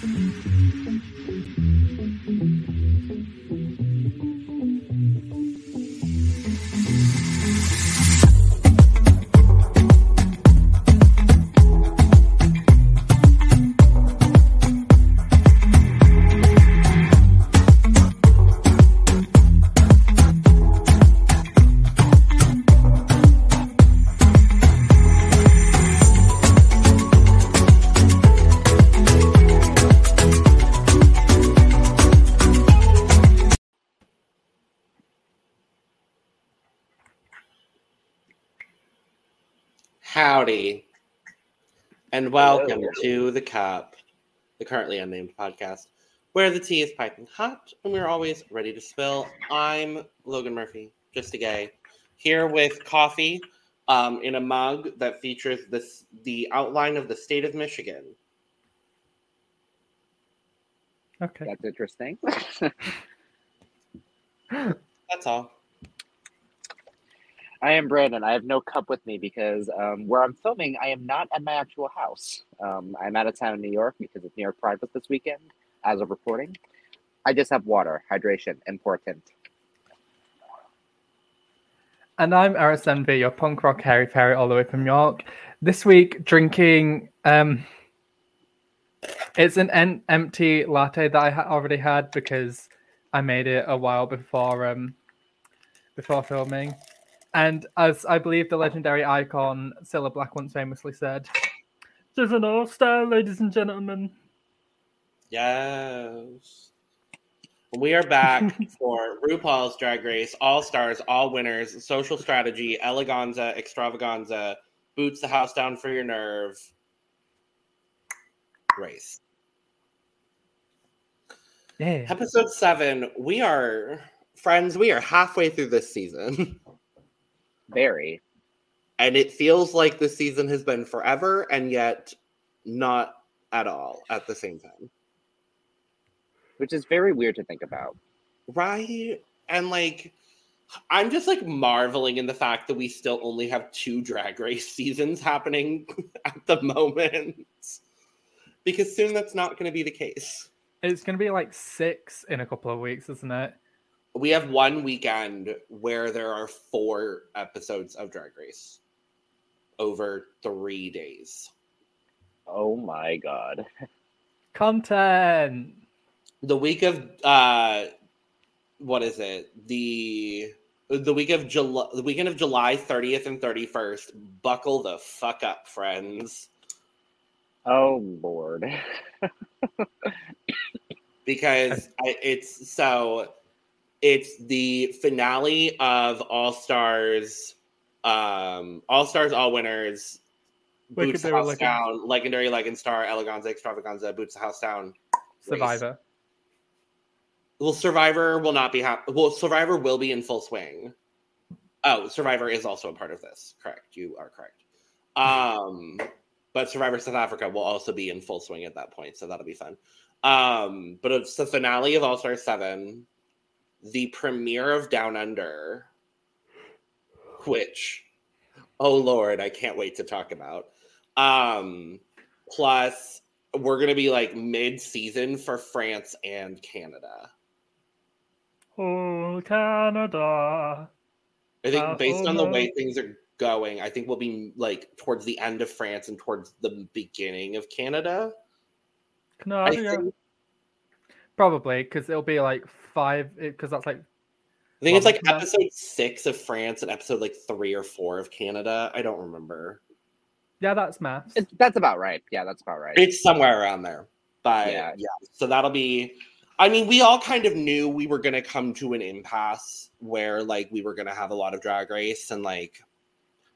Howdy, and welcome to the Cup, the currently unnamed podcast, where the tea is piping hot and we're always ready to spill. I'm Logan Murphy, just a gay, here with coffee um, in a mug that features this the outline of the state of Michigan. Okay. That's interesting. That's all. I am Brandon. I have no cup with me because um, where I'm filming, I am not at my actual house. Um, I'm out of town in New York because it's New York Pride this weekend, as of reporting, I just have water, hydration, important. And I'm Eris Envy, your punk rock Harry Perry, all the way from York. This week, drinking. Um, it's an en- empty latte that I ha- already had because I made it a while before um, before filming. And as I believe the legendary icon Cilla Black once famously said, "Just an all-star, ladies and gentlemen." Yes. We are back for RuPaul's Drag Race All Stars, All Winners, Social Strategy, Eleganza, Extravaganza, Boots the House Down for Your Nerve race. Yeah. Episode seven. We are friends. We are halfway through this season, Very. and it feels like this season has been forever, and yet not at all at the same time. Which is very weird to think about. Right? And like, I'm just like marveling in the fact that we still only have two drag race seasons happening at the moment. Because soon that's not going to be the case. It's going to be like six in a couple of weeks, isn't it? We have one weekend where there are four episodes of Drag Race over three days. Oh my god. Content. The week of uh what is it? The the week of July the weekend of July 30th and 31st. Buckle the fuck up, friends. Oh lord. because I, it's so it's the finale of All Stars, um, All Stars, All Winners, Boots the Legendary House Legend- Down, Legendary Legend Star, Eleganza, Extravaganza, Boots the House Down, race. Survivor. Well, Survivor will not be hap- Well, Survivor will be in full swing. Oh, Survivor is also a part of this. Correct. You are correct. Um, but Survivor South Africa will also be in full swing at that point, so that'll be fun. Um, but it's the finale of All Star Seven, the premiere of Down Under, which, oh Lord, I can't wait to talk about. Um, plus, we're gonna be like mid-season for France and Canada. Oh, Canada. I think Uh, based oh, on the way things are going, I think we'll be like towards the end of France and towards the beginning of Canada. I Canada. think, Probably because it'll be like five. Because that's like I think it's like episode six of France and episode like three or four of Canada. I don't remember. yeah, that's math. It's, that's about right. Yeah, that's about right. It's somewhere around there. But yeah. Yeah. so that'll be I mean, we all kind of knew we were gonna come to an impasse where like we were gonna have a lot of drag race and like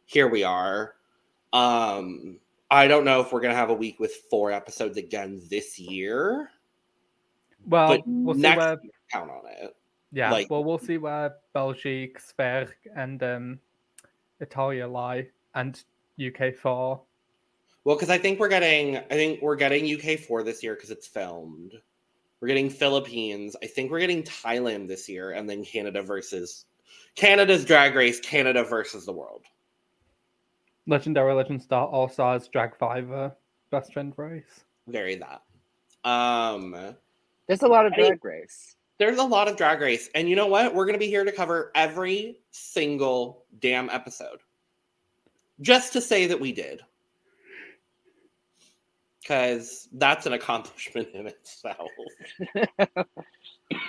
here we are. Um I don't know if we're gonna have a week with four episodes again this year. Well, but we'll see where. count on it. Yeah, like- well, we'll see where Belgique, Sverige, and um, Italia lie, and UK four. Well, because I think we're getting, I think we're getting UK four this year because it's filmed. We're getting Philippines. I think we're getting Thailand this year, and then Canada versus Canada's Drag Race. Canada versus the world. Legendary Legend Star All Stars Drag Fiver Best Friend Race. Very that. Um, There's a lot of I drag race. there's a lot of drag race, and you know what? We're gonna be here to cover every single damn episode, just to say that we did, because that's an accomplishment in itself.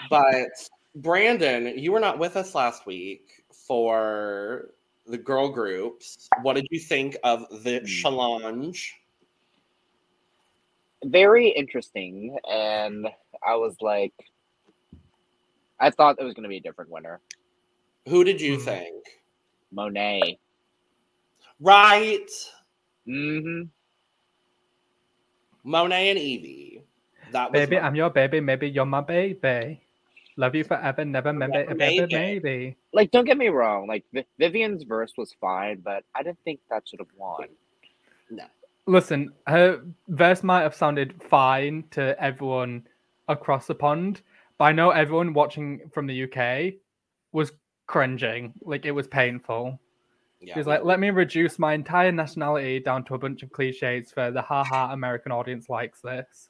but Brandon, you were not with us last week for the girl groups. What did you think of the Hmm. challenge? Very interesting, and I was like, I thought it was going to be a different winner. Who did you Hmm. think? Monet. Right, Mm-hmm. Monet and Yvie. That was Baby, my- I'm your baby. Maybe you're my baby. Love you forever, never, maybe, Never, maybe, maybe. maybe. Like, don't get me wrong. Like Vi- Vivienne's verse was fine, but I didn't think that should have won. Listen, her verse might have sounded fine to everyone across the pond, but I know everyone watching from the UK was cringing. Like it was painful. Yeah, She was we- like, let me reduce my entire nationality down to a bunch of cliches for the haha American audience likes this.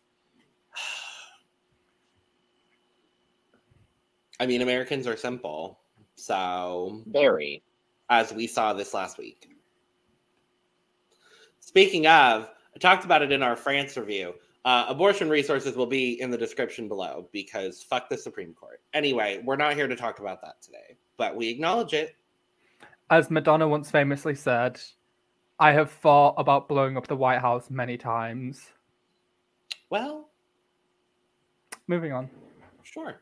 I mean, Americans are simple. So, Very. as we saw this last week. Speaking of, I talked about it in our France review. Uh, abortion resources will be in the description below because fuck the Supreme Court. Anyway, we're not here to talk about that today, but we acknowledge it. As Madonna once famously said, I have thought about blowing up the White House many times. Well, Moving on. Sure.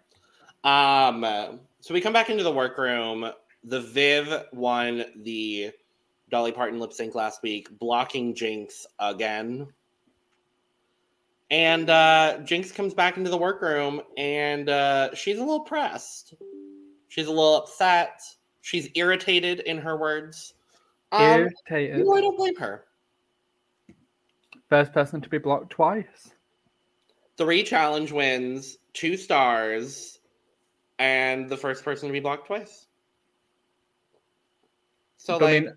Um, so we come back into the workroom. The Viv won the Dolly Parton lip sync last week, blocking Jinkx again. And uh, Jinkx comes back into the workroom and uh, she's a little pressed. She's a little upset. She's irritated in her words. Um, Irritated. no, I don't blame her. First person to be blocked twice. Three challenge wins, two stars, and the first person to be blocked twice. So, I like, mean,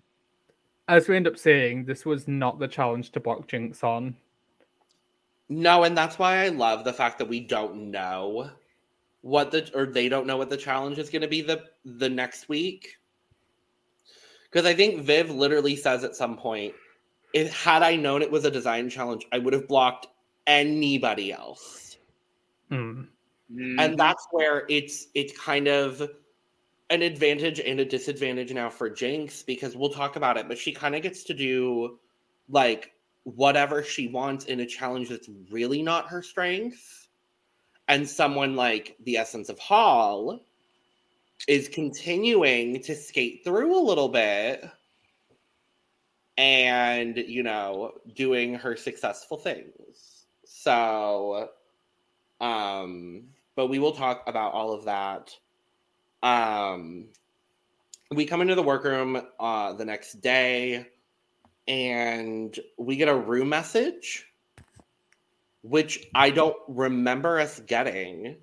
as we end up saying, this was not the challenge to block Jinkx on. no, and that's why I love the fact that we don't know what the or they don't know what the challenge is going to be the the next week. Because I think Viv literally says at some point, "If had I known it was a design challenge, I would have blocked anybody else." Hmm. and that's where it's it's kind of an advantage and a disadvantage now for Jinkx because we'll talk about it, but she kind of gets to do like whatever she wants in a challenge that's really not her strength. And someone like the Essence of Hall is continuing to skate through a little bit and, you know, doing her successful things. So, um, but we will talk about all of that. Um, we come into the workroom uh, the next day and we get a room message, which I don't remember us getting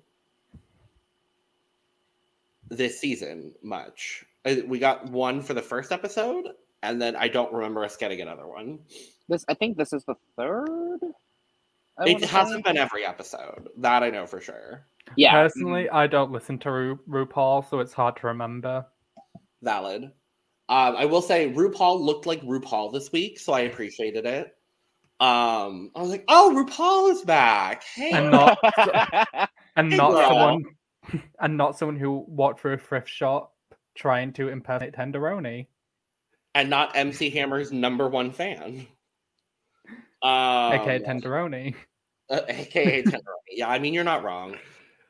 this season much. Uh, We got one for the first episode, and then I don't remember us getting another one. This, I think this is the third. I It hasn't say. been every episode. That I know for sure. Yeah. Personally, I don't listen to Ru- RuPaul, so it's hard to remember. Valid. Um, I will say RuPaul looked like RuPaul this week, so I appreciated it. Um, I was like, "Oh, RuPaul is back!" Hey, And not and Hey, not girl. someone and not someone who walked through a thrift shop trying to impersonate Tenderoni. and not MC Hammer's number one fan, um, aka Tenderoni. uh, aka Tenderoni. Yeah, I mean you're not wrong.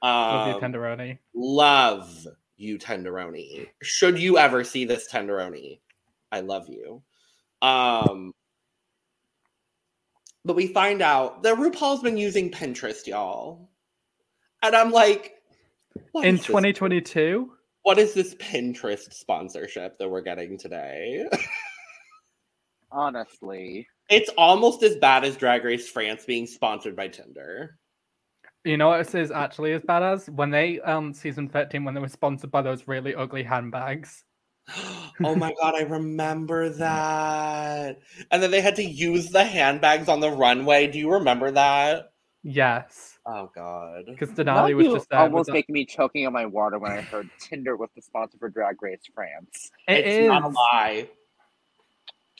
Love you, Um, Tenderoni. love you, Tenderoni. Should you ever see this Tenderoni, I love you. Um, but we find out that RuPaul's been using Pinterest, y'all, and I'm like, what In 2022, what is this Pinterest sponsorship that we're getting today? Honestly, it's almost as bad as Drag Race France being sponsored by Tinder. you know what this is actually as bad as when they um season 13 when they were sponsored by those really ugly handbags. oh my god, I remember that. And then they had to use the handbags on the runway. Do you remember that? Yes, Oh god. because Now Denali was you just there. almost the- making me choking on my water when I heard Tinder was the sponsor for Drag Race France. It it's not a lie.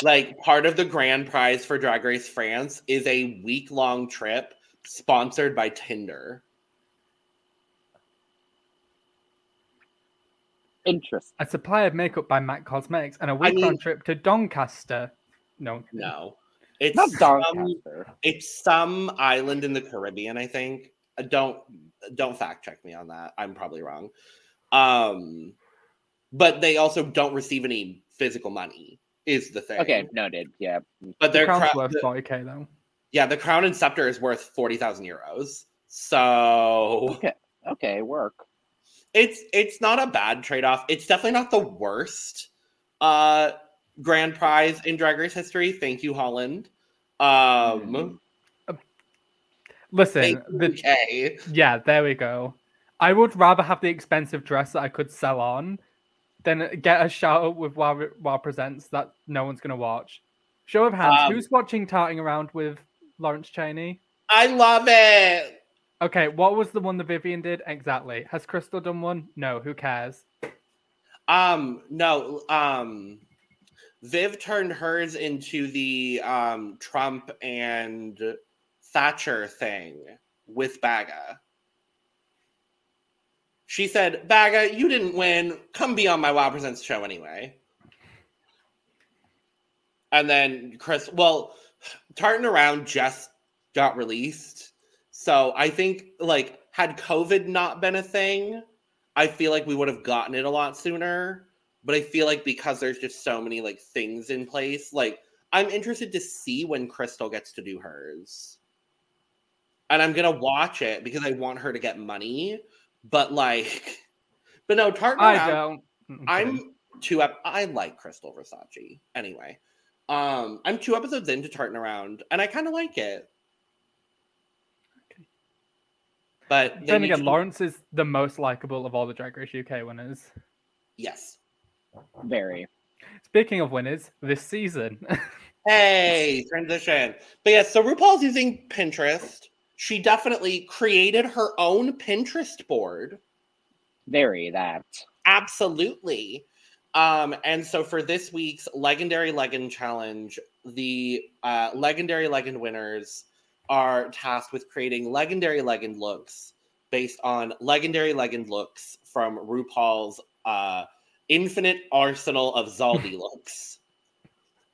Like part of the grand prize for Drag Race France is a week long trip sponsored by Tinder. Interesting. a supply of makeup by MAC Cosmetics and a week mean- trip to Doncaster. No, No. It's Not some, Doncaster. it's some island in the Caribbean, I think. Uh, Don't don't fact check me on that. I'm probably wrong. Um but they also don't receive any physical money is the thing. Okay, noted. Yeah. But the their crown's cra- worth forty k though. yeah, the crown and scepter is worth 40,000 euros. So Okay. Okay, work. it's it's not a bad trade-off. It's definitely not the worst uh grand prize in drag race history. Thank you, Holland. Um Listen, thank you, the, UK. yeah, there we go. I would rather have the expensive dress that I could sell on than get a shout out with Wow, wow Presents that no one's gonna watch. Show of hands, Um, who's watching Tartan Around with Lawrence Chaney? I love it. Okay, what was the one that Vivian did exactly? Has Crystal done one? No, who cares? Um, no, um, Viv turned hers into the um Trump and Thatcher thing with Baga. She said, Baga, you didn't win. Come be on my Wow Presents show anyway. And then Chris, well, Tartan Around just got released. So I think, like, had COVID not been a thing, I feel like we would have gotten it a lot sooner. But I feel like because there's just so many like things in place, like I'm interested to see when Crystal gets to do hers. And I'm gonna watch it because I want her to get money. But like, but no, Tartan I Around- don't. Okay. I'm two up. I like Crystal Versace anyway. Um, I'm two episodes into Tartan Around, and I kind of like it. But they Then need again, to- Lawrence is the most likable of all the Drag Race UK winners. yes. Very. Speaking of winners, this season, Hey, transition. But yeah, so RuPaul's using Pinterest. She definitely created her own Pinterest board. Very that. Absolutely. Um, and so for this week's Legendary Legend Challenge, the uh, Legendary Legend winners are tasked with creating Legendary Legend looks based on Legendary Legend looks from RuPaul's uh, infinite arsenal of Zaldy looks.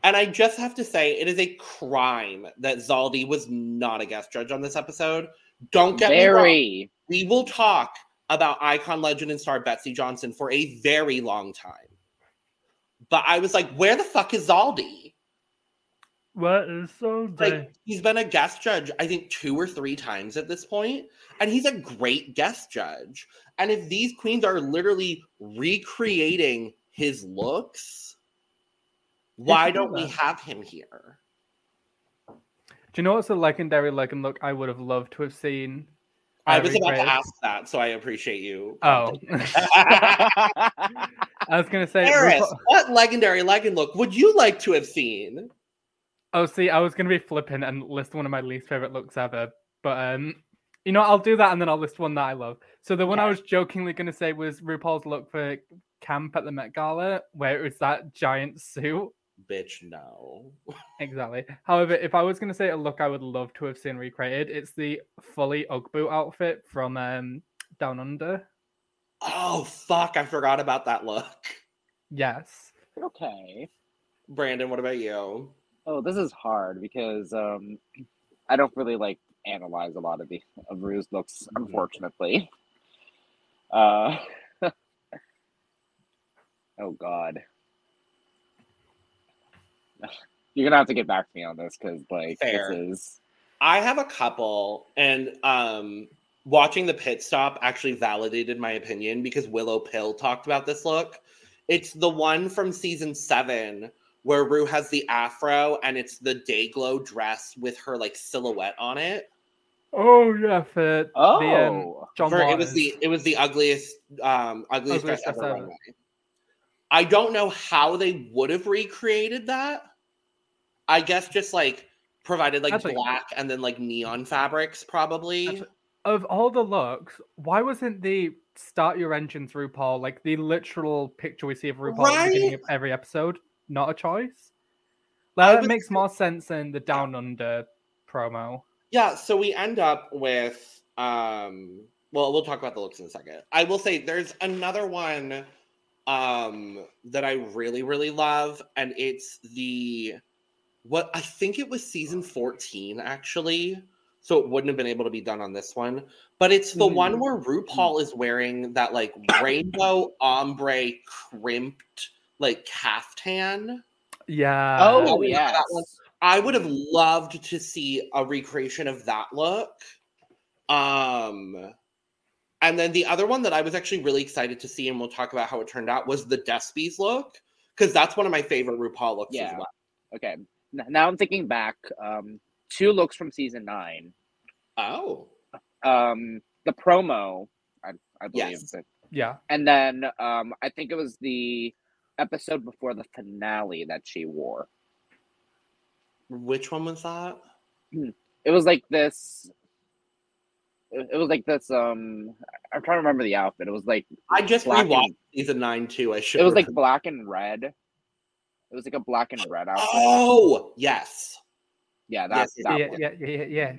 And I just have to say, it is a crime that Zaldy was not a guest judge on this episode. Don't get me wrong we will talk about icon legend and star Betsey Johnson for a very long time. But I was like, where the fuck is Zaldy? what is so Like, he's been a guest judge, I think, two or three times at this point, and he's a great guest judge. And if these queens are literally recreating his looks, why do don't we have him here? Do you know what's a legendary Legend look I would have loved to have seen? I was about to ask that, so I appreciate you. Oh, I was gonna say. Eris, RuPaul- what legendary legend look would you like to have seen? Oh, see, I was gonna be flipping and list one of my least favorite looks ever, but um, you know, I'll do that and then I'll list one that I love. So the one I was jokingly gonna say was RuPaul's look for camp at the Met Gala, where it was that giant suit. Bitch, no. Exactly. However, if I was going to say a look I would love to have seen recreated, it's the fully Ugg boot outfit from um, Down Under. Oh fuck, I forgot about that look. Yes. okay. Brandon, what about you? Oh, this is hard because um, I don't really like analyze a lot of the of Rue's looks, unfortunately. Uh, oh God, you're gonna have to get back to me on this because like Fair. this is I have a couple, and um watching the pit stop actually validated my opinion because Willow Pill talked about this look. It's the one from season seven where Rue has the afro and it's the day glow dress with her like silhouette on it. Oh yeah, for oh the um, John For- it was the it was the ugliest um ugliest dress Ugliest ever dress ever. runway. I don't know how they would have recreated that. I guess just like provided like Actually- black and then like neon fabrics, probably. Of all the looks, why wasn't the start your engines RuPaul like the literal picture we see of RuPaul at the beginning of every episode not a choice? Like, that makes more sense than the Down Under promo. Yeah, so we end up with um well, we'll talk about the looks in a second. I will say there's another one um that I really really love and it's the what I think it was season 14 actually. So it wouldn't have been able to be done on this one, but it's the Mhm. one where RuPaul is wearing that like rainbow ombre crimped like caftan. Yeah. oh we have that one. I would have loved to see a recreation of that look. Um and then the other one that I was actually really excited to see, and we'll talk about how it turned out, was the Despies look. Because that's one of my favorite RuPaul looks as well. Okay. N- Now I'm thinking back. Um, two looks from season nine. Oh. Um, the promo, I, I believe, Yes. that- Yeah. and then um, I think it was the episode before the finale that she wore. Which one was that? It was like this. It it was like this. Um, I'm trying to remember the outfit. It was like I just Black rewatched and- season nine too. I should it was like black and red. It was like a black and red outfit. Oh yes. yeah, that's yes, that Yeah, one. yeah, yeah, yeah, yeah.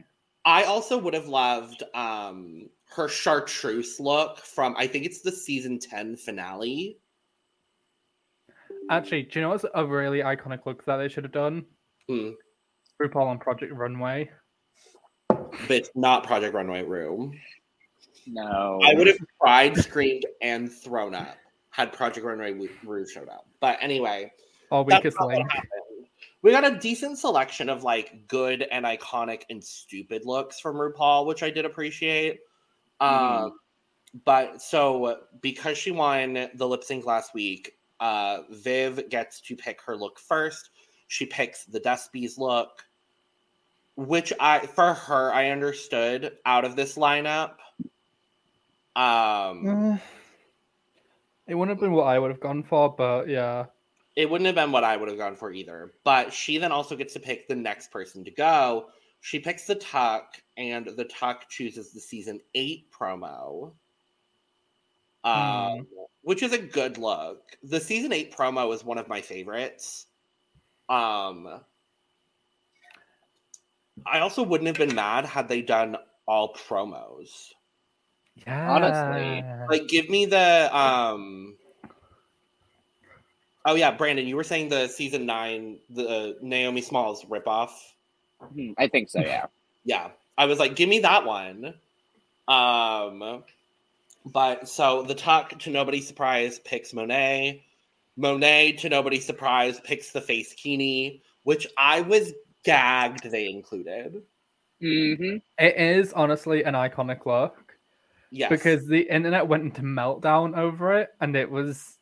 I also would have loved um her chartreuse look from I think it's the season 10 finale. Actually, do you know what's a really iconic look that they should have done? Hmm. RuPaul on Project Runway. But it's not Project Runway Room. No, I would have cried, screamed, and thrown up had Project Runway Ru- showed up. But anyway, That's Weakest not Link. We got a decent selection of like good and iconic and stupid looks from RuPaul, which I did appreciate. Mhm. Um, but so because she won the lip sync last week, uh, Viv gets to pick her look first. She picks the Despies look, which I for her I understood out of this lineup. Um, Uh, it wouldn't have been what I would have gone for, but yeah. It wouldn't have been what I would have gone for either. But she then also gets to pick the next person to go. She picks the Tuck, and the Tuck chooses the season eight promo, um, which is a good look. The season eight promo is one of my favorites. Um, I also wouldn't have been mad had they done all promos. Yeah. Honestly, Like, give me the um. Oh yeah, Brandon, you were saying the season nine, the Naomi Smalls ripoff. Mhm, I think so. Yeah. Yeah, I was like, give me that one. Um, but so the tuck to nobody's surprise picks Monet. Monet to nobody's surprise picks the face Kini, which I was gagged they included. hmm it is honestly an iconic look Yes, because the internet went into meltdown over it, and it was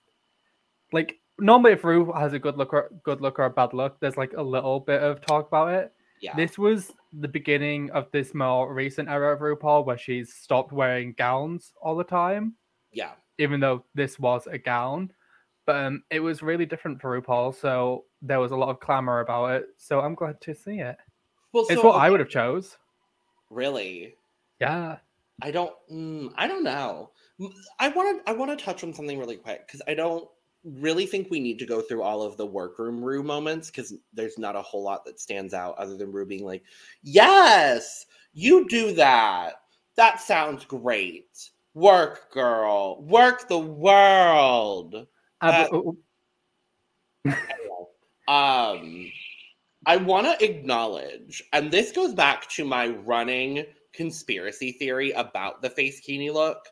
like normally if Rue has a good look or good look or a bad look, there's like a little bit of talk about it. yeah, This was the beginning of this more recent era of RuPaul where she's stopped wearing gowns all the time, yeah. even though this was a gown. But um, it was really different for RuPaul, so there was a lot of clamor about it. So I'm glad to see it. Well, It's so, what I would have chose. really. Yeah. I don't. Mm, I don't know. I want to. I want to touch on something really quick because I don't really think we need to go through all of the workroom Rue moments because there's not a whole lot that stands out other than Rue being like, "Yes, you do that. That sounds great. Work, girl. Work the world." Uh, Uh, um i want to acknowledge and this goes back to my running conspiracy theory about the face kini look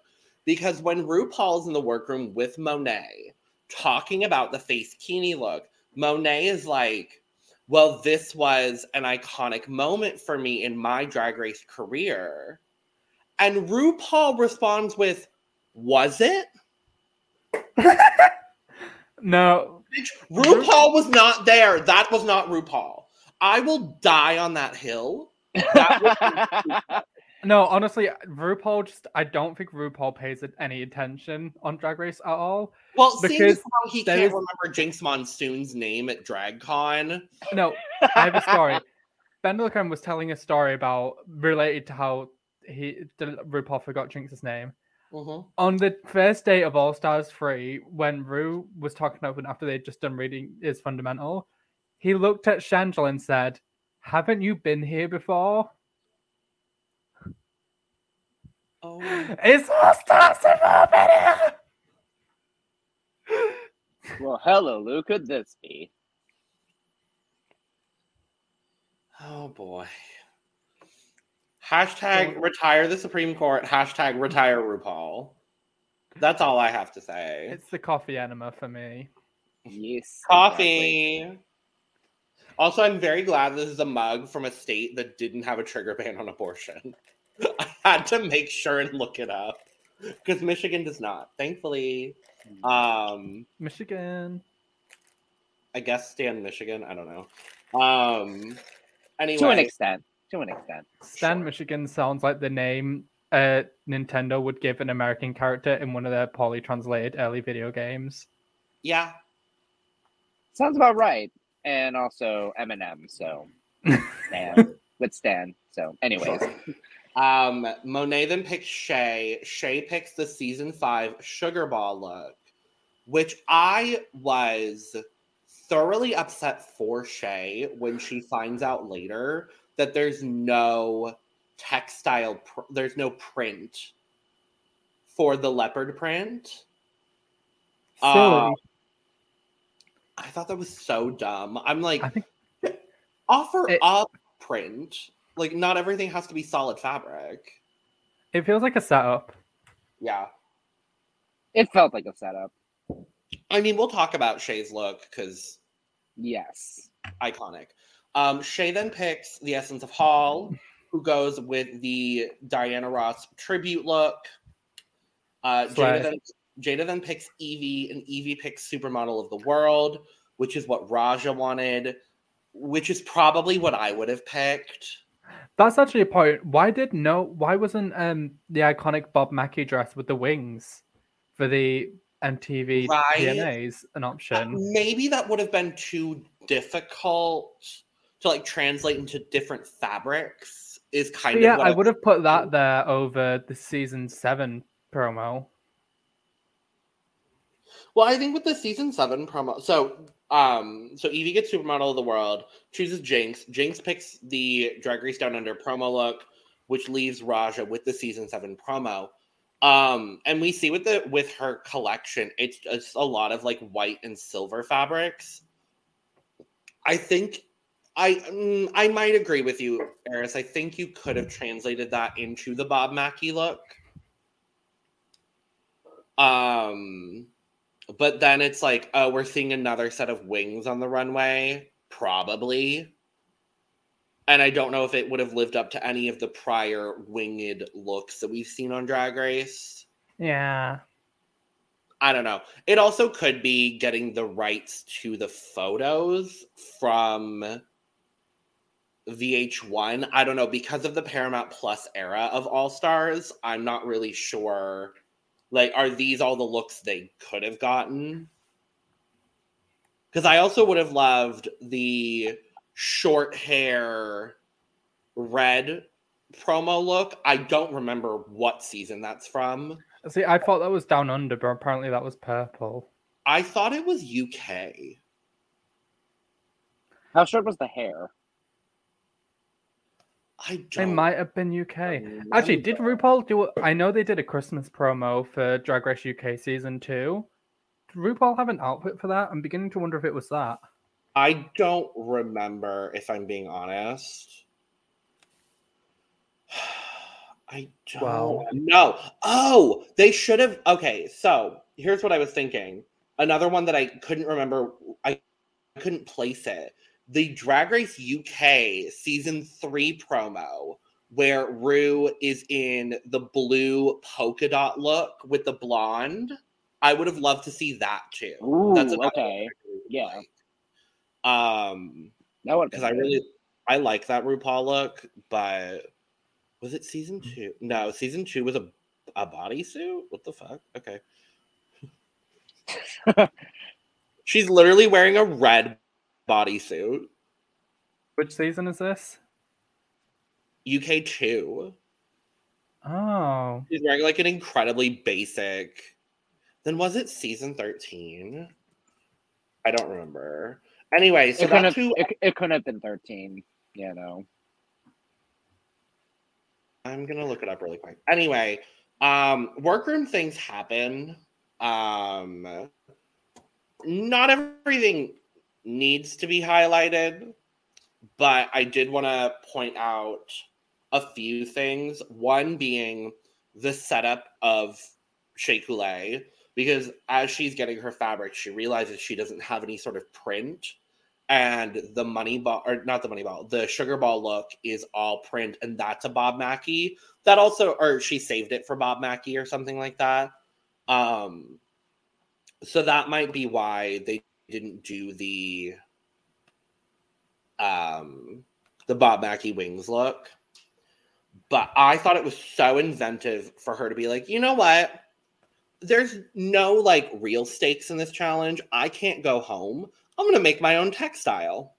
because when rupaul's in the workroom with monet talking about the face kini look monet is like well this was an iconic moment for me in my drag race career and rupaul responds with was it no, Bitch, RuPaul was not there. That was not RuPaul. I will die on that hill. That was- no, honestly, RuPaul just, I don't think RuPaul pays it any attention on Drag Race at all. well, Because how he can't is- remember Jinkx Monsoon's name at DragCon. No, I have a story. ben BenDeLaCreme was telling a story about related to how he RuPaul forgot Jinkx's name. Mhm. On the first day of All Stars 3, when Ru was talking open after they'd just done reading is fundamental, he looked at Shangela and said, Haven't you been here before? Oh, It's All Stars in Well, hello, Lou. Could this be? oh boy. Hashtag retire the Supreme Court. Hashtag retire RuPaul. That's all I have to say. It's the coffee enema for me. Yes. exactly. Coffee. Also, I'm very glad this is a mug from a state that didn't have a trigger ban on abortion. I had to make sure and look it up because Michigan does not, thankfully. Um, Michigan. I guess stand Michigan. I don't know. Um, anyway, To an extent. To an extent. Stan Sure. Michigan sounds like the name uh, Nintendo would give an American character in one of their poorly translated early video games. yeah, Sounds about right. And also Eminem. So, Stan. with Stan. So, anyways. Um, Monet then picks Shea. Shea picks the season five sugar ball look, which I was thoroughly upset for Shea when she finds out later that there's no textile, pr- there's no print for the leopard print. Silly. Uh, I thought that was so dumb. I'm like, I think offer It- up print. Like, not everything has to be solid fabric. it feels like a setup. Yeah. It felt like a setup. I mean, we'll talk about Shea's look because Yes. iconic. Um, Shea then picks the Essence of Hall, who goes with the Diana Ross tribute look. Uh, Jaida, then, Jaida then picks Yvie, and Yvie picks Supermodel of the World, which is what Raja wanted, which is probably what I would have picked. That's actually a point. Why did no? Why wasn't um the iconic Bob Mackie dress with the wings for the MTV Right. DNAs an Uh, option? maybe that would have been too difficult to like translate into different fabrics. Is kind yeah, of what I would have put that there over the season seven promo. Well, I think with the season seven promo, so um, so Yvie gets supermodel of the world, chooses Jinkx. Jinkx picks the Drag Race Down Under promo look, which leaves Raja with the season seven promo. Um, and we see with the with her collection, it's just a lot of like white and silver fabrics. I think I mm, I might agree with you, Eris. I think you could have translated that into the Bob Mackie look. Um, but then it's like, oh, we're seeing another set of wings on the runway, probably. And I don't know if it would have lived up to any of the prior winged looks that we've seen on Drag Race. Yeah, I don't know. It also could be getting the rights to the photos from VH1. I don't know. Because of the Paramount Plus era of All Stars, I'm not really sure. Like, are these all the looks they could have gotten? Because I also would have loved the short hair red promo look. I don't remember what season that's from. see, I thought that was down under, but apparently that was purple. I thought it was UK. How short was the hair? I It don't. might have been UK. Actually, did RuPaul do? it? I know they did a Christmas promo for Drag Race UK season two. Did RuPaul have an outfit for that? I'm beginning to wonder if it was that. I don't remember if I'm being honest. I don't Wow. know. Oh, they should have. Okay, so here's what I was thinking. Another one that I couldn't remember. I couldn't place it. The Drag Race UK season three promo where Rue is in the blue polka dot look with the blonde. I would have loved to see that too. Ooh, That's okay. one I really would Yeah. Um, That would because I really I like that RuPaul look, but was it season Mm. two? No, season two was a a bodysuit. What the fuck? Okay, she's literally wearing a red bodysuit. Which season is this? UK two. Oh, She's wearing like an incredibly basic. Then was it season thirteen? I don't remember. Anyway, so it, couldn't that's have, who it, it couldn't have been 13. You know. I'm gonna look it up really quick. Anyway, um, workroom things happen. Um, not everything needs to be highlighted, but I did want to point out a few things. One being the setup of Shea Coulee, because as she's getting her fabric, she realizes she doesn't have any sort of print. And the money ball, or not the money ball, the sugar ball look is all print, and that's a Bob Mackie. That also, or she saved it for Bob Mackie or something like that. Um, so that might be why they didn't do the um the Bob Mackie wings look. But I thought it was so inventive for her to be like, you know what? There's no like real stakes in this challenge. I can't go home. I'm gonna make my own textile.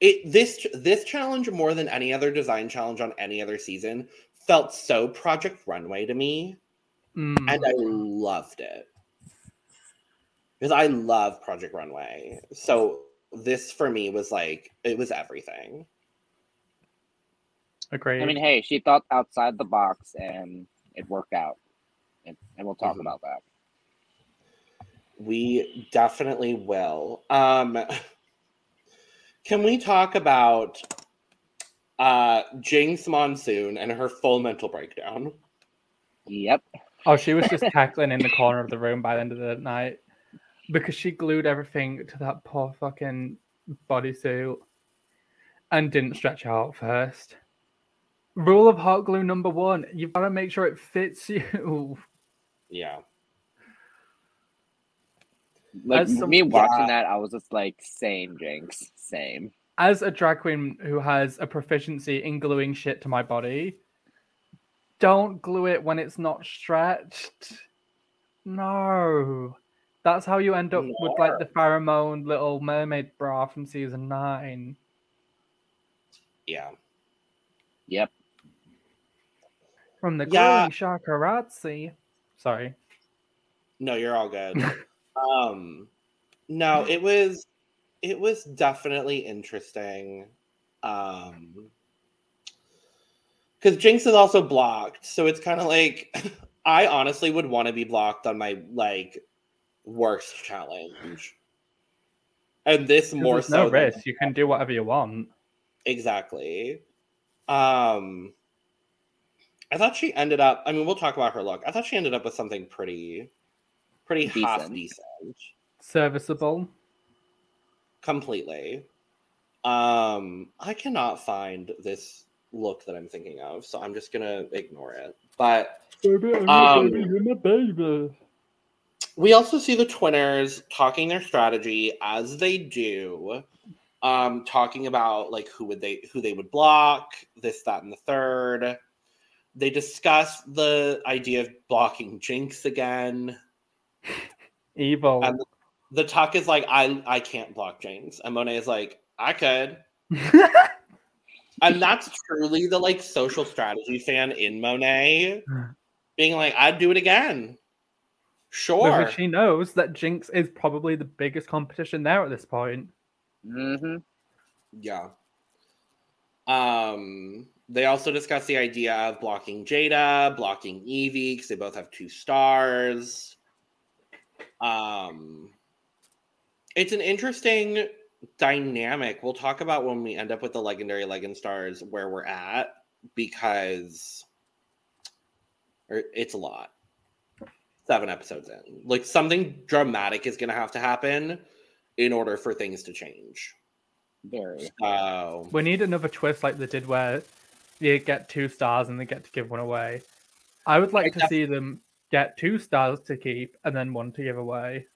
It this this challenge more than any other design challenge on any other season felt so Project Runway to me Mm. and I loved it because I love Project Runway. So this for me was like it was everything. agreed. I mean, hey, she thought outside the box and it worked out. And, and we'll talk Mhm. about that. We definitely will. Um, can we talk about uh, Jinkx Monsoon and her full mental breakdown? Yep. Oh, she was just cackling in the corner of the room by the end of the night because she glued everything to that poor fucking bodysuit and didn't stretch out first. Rule of hot glue number one: you've got to make sure it fits you. Yeah. Like As some- me watching yeah. that, I was just like, same, Jinkx, same. As a drag queen who has a proficiency in gluing shit to my body, don't glue it when it's not stretched. No. That's how you end up with like the Farrah Moan little mermaid bra from season nine. Yeah. Yep. From the Yeah. glowing Shakarazzi. Sorry. No, you're all good. um no, it was it was definitely interesting. Um because Jinkx is also blocked, so it's kind of like I honestly would want to be blocked on my like worst challenge. And this more so no than- risk. You can do whatever you want. Exactly. Um I thought she ended up I mean we'll talk about her look. I thought she ended up with something pretty pretty half Decent. decent. Serviceable. Completely. Um I cannot find this look that I'm thinking of, so I'm just gonna ignore it. But Baby, I'm Um, baby, you're my baby. We also see the twinners talking their strategy as they do um talking about like who would they who they would block this that and the third. They discuss the idea of blocking jinkx again. Evil. and the talk is like i i can't block jinkx. And monet is like i could. And that's truly the like social strategy fan in monet being like i'd do it again sure Because she knows that Jinkx is probably the biggest competition there at this point. Mm-hmm. Yeah. Um, they also discuss the idea of blocking Jaida, blocking Yvie, because they both have two stars. Um, it's an interesting dynamic. We'll talk about when we end up with the legendary Legend stars where we're at because or it's a lot. Seven episodes in, like something dramatic is going to have to happen in order for things to change. Very. Oh, We need another twist like they did where they get two stars and they get to give one away. I would like to see them get two stars to keep and then one to give away.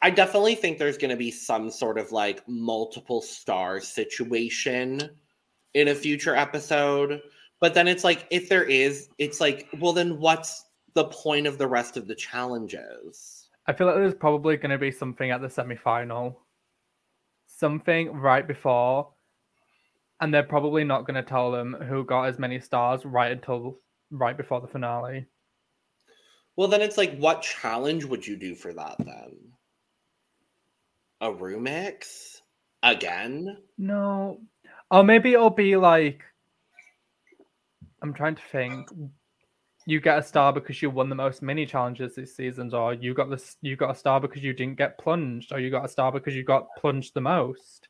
I definitely think there's going to be some sort of like multiple star situation in a future episode. But then it's like, if there is, it's like, well, then what's the point of the rest of the challenges? I feel like there's probably going to be something at the semi final. Something right before and they're probably not going to tell them who got as many stars right until right before the finale. Well, then it's like, what challenge would you do for that then? A remix again? No, or maybe it'll be like I'm trying to think. You get a star because you won the most mini challenges this season, or you got this. You got a star because you didn't get plunged, or you got a star because you got plunged the most.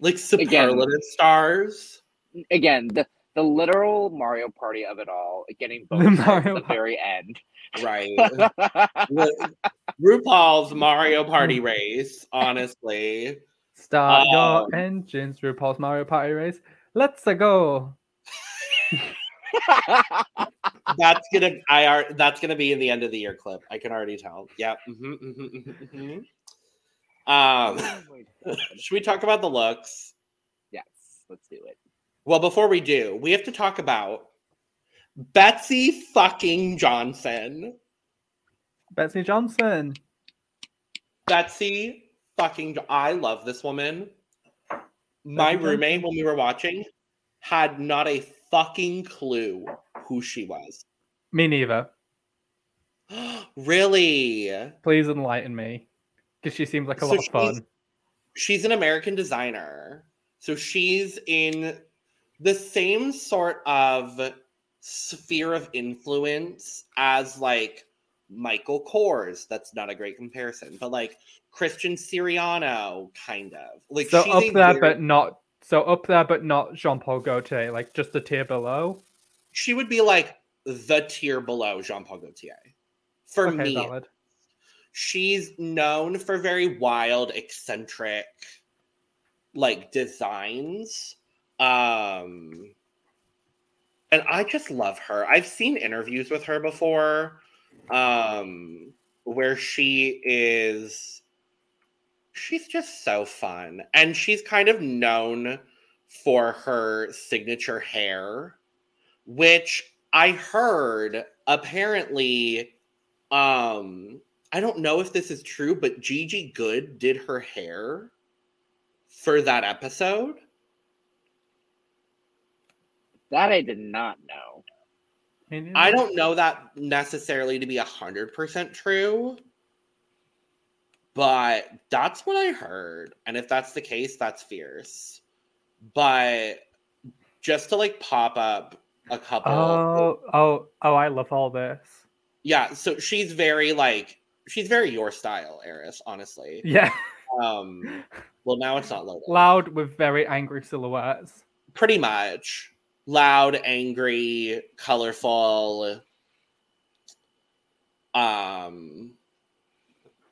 Like superlative stars. Again, the the literal Mario Party of it all, getting The both at Mario the Par- very end. Right. Ru- RuPaul's Mario Party race, honestly. Start Um, your engines, RuPaul's Mario Party race. Let's go. That's gonna I are that's gonna be in the end of the year clip. I can already tell. Yep. mhm, mhm, mhm, mhm. Um should we talk about the looks? yes, let's do it. Well, before we do, we have to talk about Betsey fucking Johnson. Betsey Johnson. Betsey fucking I love this woman. My roommate when we were watching had not a fucking clue who she was. Me neither. really? Please enlighten me. Because she seems like a So lot of fun. She's an American designer. So she's in the same sort of sphere of influence as like Michael Kors. That's not a great comparison, but like Christian Siriano, kind of. Like So up there, very- but not. So up there, but not Jean Paul Gaultier. Like just a tier below. she would be like the tier below Jean Paul Gaultier. For okay, me, valid. she's known for very wild, eccentric, like designs. Um, and I just love her. I've seen interviews with her before, um, where she is. She's just so fun, and she's kind of known for her signature hair, which I heard apparently. Um, I don't know if this is true, but Gigi Goode did her hair for that episode. That I did not know. I don't know that necessarily to be a hundred percent true, but that's what I heard. And if that's the case, that's fierce. But just to like pop up a couple, Oh, oh, oh! I love all this. yeah. So she's very like she's very your style, Eris. Honestly, Yeah, um. Well, now it's not loaded. loud with very angry silhouettes. pretty much loud angry colorful um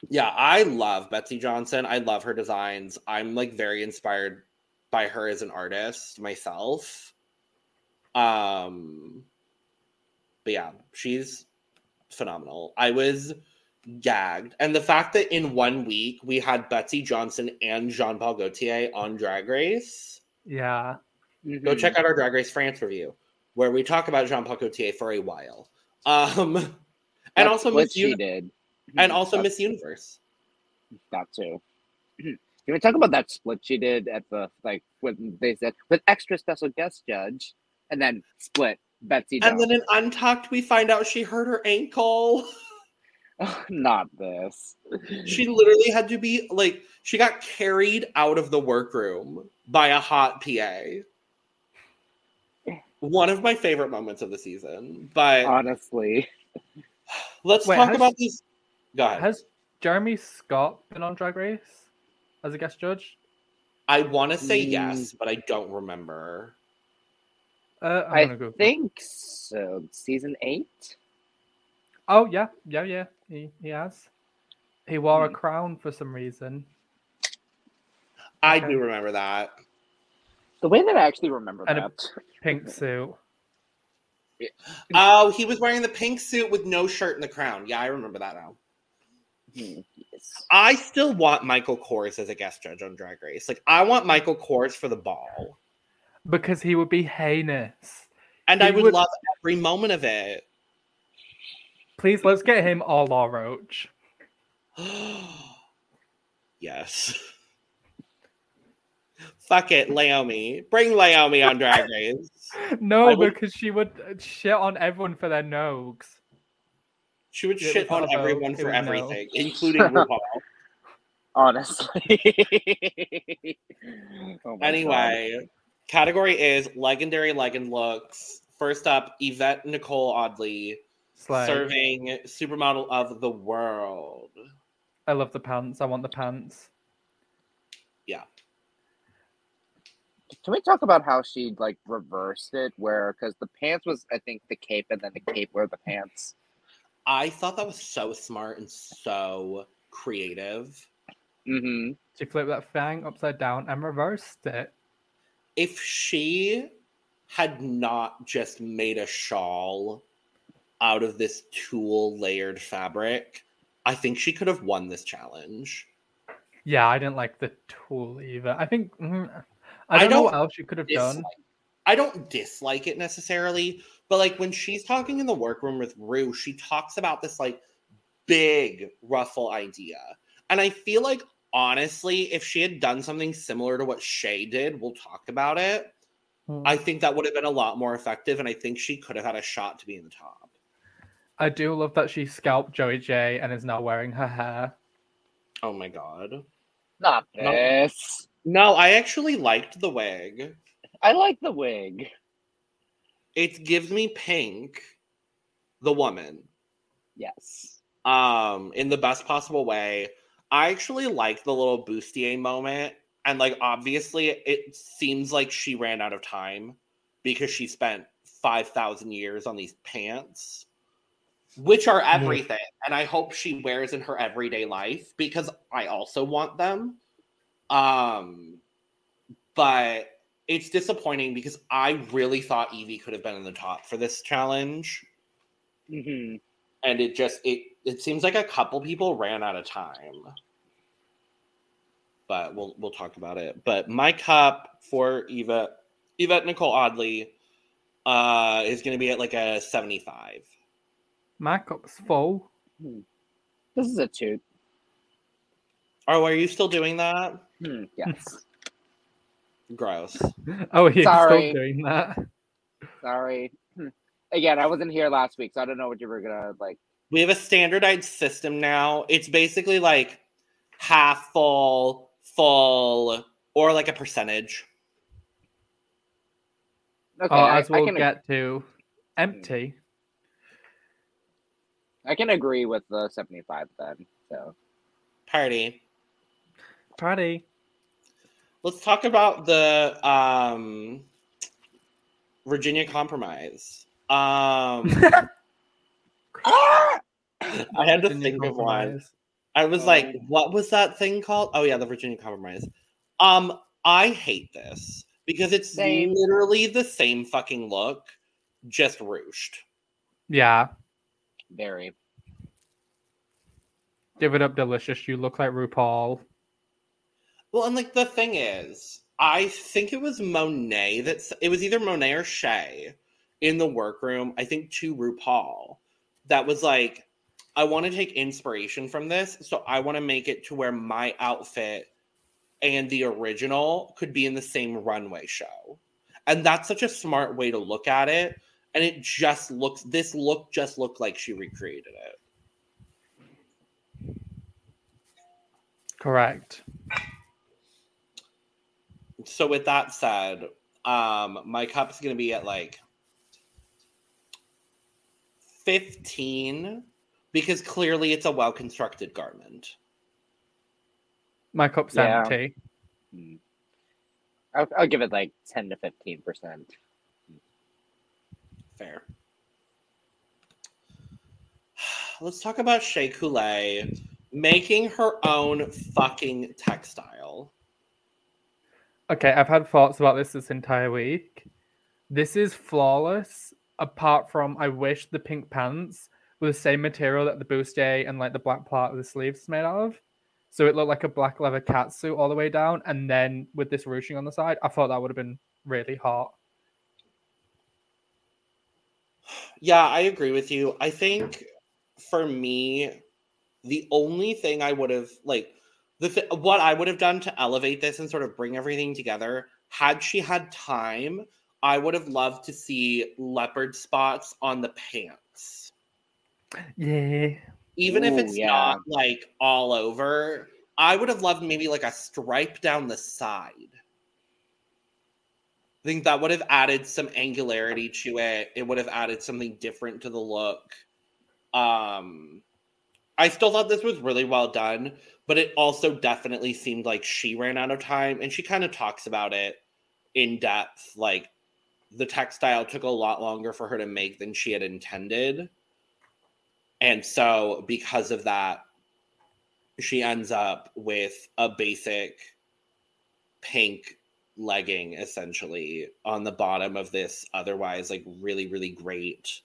yeah i love betsey johnson. I love her designs. I'm like very inspired by her as an artist myself. Um but yeah she's phenomenal. I was gagged. And the fact that in one week we had betsey johnson and jean-paul gaultier on drag race. Yeah, go Mhm. check out our Drag Race France review, where we talk about Jean Paul Gaultier for a while. Um, and That's also what Miss she Uni- did, and mm-hmm. also That- Miss Universe. that too. Can we talk about that split she did at the like when they said with extra special guest judge, and then split Betsey. And then in Untucked, we find out she hurt her ankle. not this. She literally had to be like, she got carried out of the workroom by a hot PA. One of my favorite moments of the season. But Honestly, let's Wait, talk has- about these. Go ahead. has Jeremy Scott been on Drag Race as a guest judge? I want to say Mm. yes, but I don't remember. Uh, I'm I gonna think so. Season eight. Oh yeah, yeah, yeah. He he has. He wore a Hmm. crown for some reason. I Okay. do remember that. The way that I actually remember And a- that. Pink suit. Oh, he was wearing the pink suit with no shirt and the crown. Yeah, I remember that now. Yes. I still want Michael Kors as a guest judge on Drag Race. Like, I want Michael Kors for the ball. Because he would be heinous. And He I would, would- love every moment of it. Please let's get him all Law Roach. yes. Fuck it, Naomi. Bring Naomi on Drag Race. No, would- because she would shit on everyone for their nogs. She would Yeah, shit on Harlow, everyone for would know. everything, including RuPaul. Honestly. Oh my God. Anyway, category is legendary legend looks. First up, Yvette Nicole Oddly Slay. serving supermodel of the world. I love the pants. I want the pants. Yeah. Can we talk about how she like reversed it? Where because the pants was I think the cape and then the cape were the pants. I thought that was so smart and so creative. Mm-hmm. She flipped that fang upside down and reversed it. If she had not just made a shawl out of this tulle layered fabric, I think she could have won this challenge. Yeah, I didn't like the tulle either. I think mm, I I don't, know what don't else she could have done. I don't dislike it necessarily, but like when she's talking in the workroom with Ru, she talks about this like big ruffle idea. And I feel like honestly, if she had done something similar to what Shea did, we'll talk about it. Mm. I think that would have been a lot more effective, and I think she could have had a shot to be in the top. I do love that she scalped Joey Jay and is now wearing her hair. Oh my god. Not No. this. No, I actually liked the wig. I like the wig. It gives me pink, the woman. Yes. um in the best possible way. I actually like the little bustier moment, and like obviously it seems like she ran out of time because she spent five thousand years on these pants, which are everything, and I hope she wears in her everyday life because I also want them. Um, but it's disappointing because I really thought Yvie could have been in the top for this challenge Mm-hmm. and it just it it seems like a couple people ran out of time but we'll we'll talk about it but my cup for eva yvette nicole oddly uh is going to be at like a 75 My cup's full. This is a toot. oh are you still doing that Hmm, yes. Gross Oh, he's Sorry. still doing that. Sorry. Hmm. Again, I wasn't here last week, so I don't know what you were gonna like. we have a standardized system now it's basically like half full full or like a percentage Okay, oh, I, as we'll can get to, empty. I can agree with the seventy-five then. So party Party. Let's talk about the um, Virginia Compromise. Um, I had to Virginia think of one. I was like, Um, what was that thing called? Oh yeah, the Virginia Compromise. Um, I hate this because it's Same. literally the same fucking look, just ruched. Yeah, very. give it up, delicious. You look like RuPaul. Well, and like the thing is, I think it was Monet that's it was either Monet or Shea in the workroom, I think to RuPaul, that was like, I want to take inspiration from this, so I want to make it to where my outfit and the original could be in the same runway show. And that's such a smart way to look at it. And it just looks this look just looked like she recreated it. Correct. So with that said, um, my cup's gonna be at like 15 because clearly it's a well constructed garment. My cup's Yeah. empty. I'll, I'll give it like ten to fifteen percent. Fair. Let's talk about Shea Coulee making her own fucking textile. Okay, I've had thoughts about this this entire week. This is flawless, apart from I wish the pink pants were the same material that the bustier and like the black part of the sleeves is made out of. So it looked like a black leather catsuit all the way down, and then with this ruching on the side, I thought that would have been really hot. Yeah, I agree with you. I think for me, the only thing I would have like the th- what I would have done to elevate this and sort of bring everything together, had she had time, I would have loved to see leopard spots on the pants. Yeah. Even if it's yeah. not like all over, I would have loved maybe like a stripe down the side. I think that would have added some angularity to it. It would have added something different to the look. Um I still thought this was really well done, but it also definitely seemed like she ran out of time and she kind of talks about it in depth like the textile took a lot longer for her to make than she had intended. And so because of that she ends up with a basic pink legging essentially on the bottom of this otherwise like really really great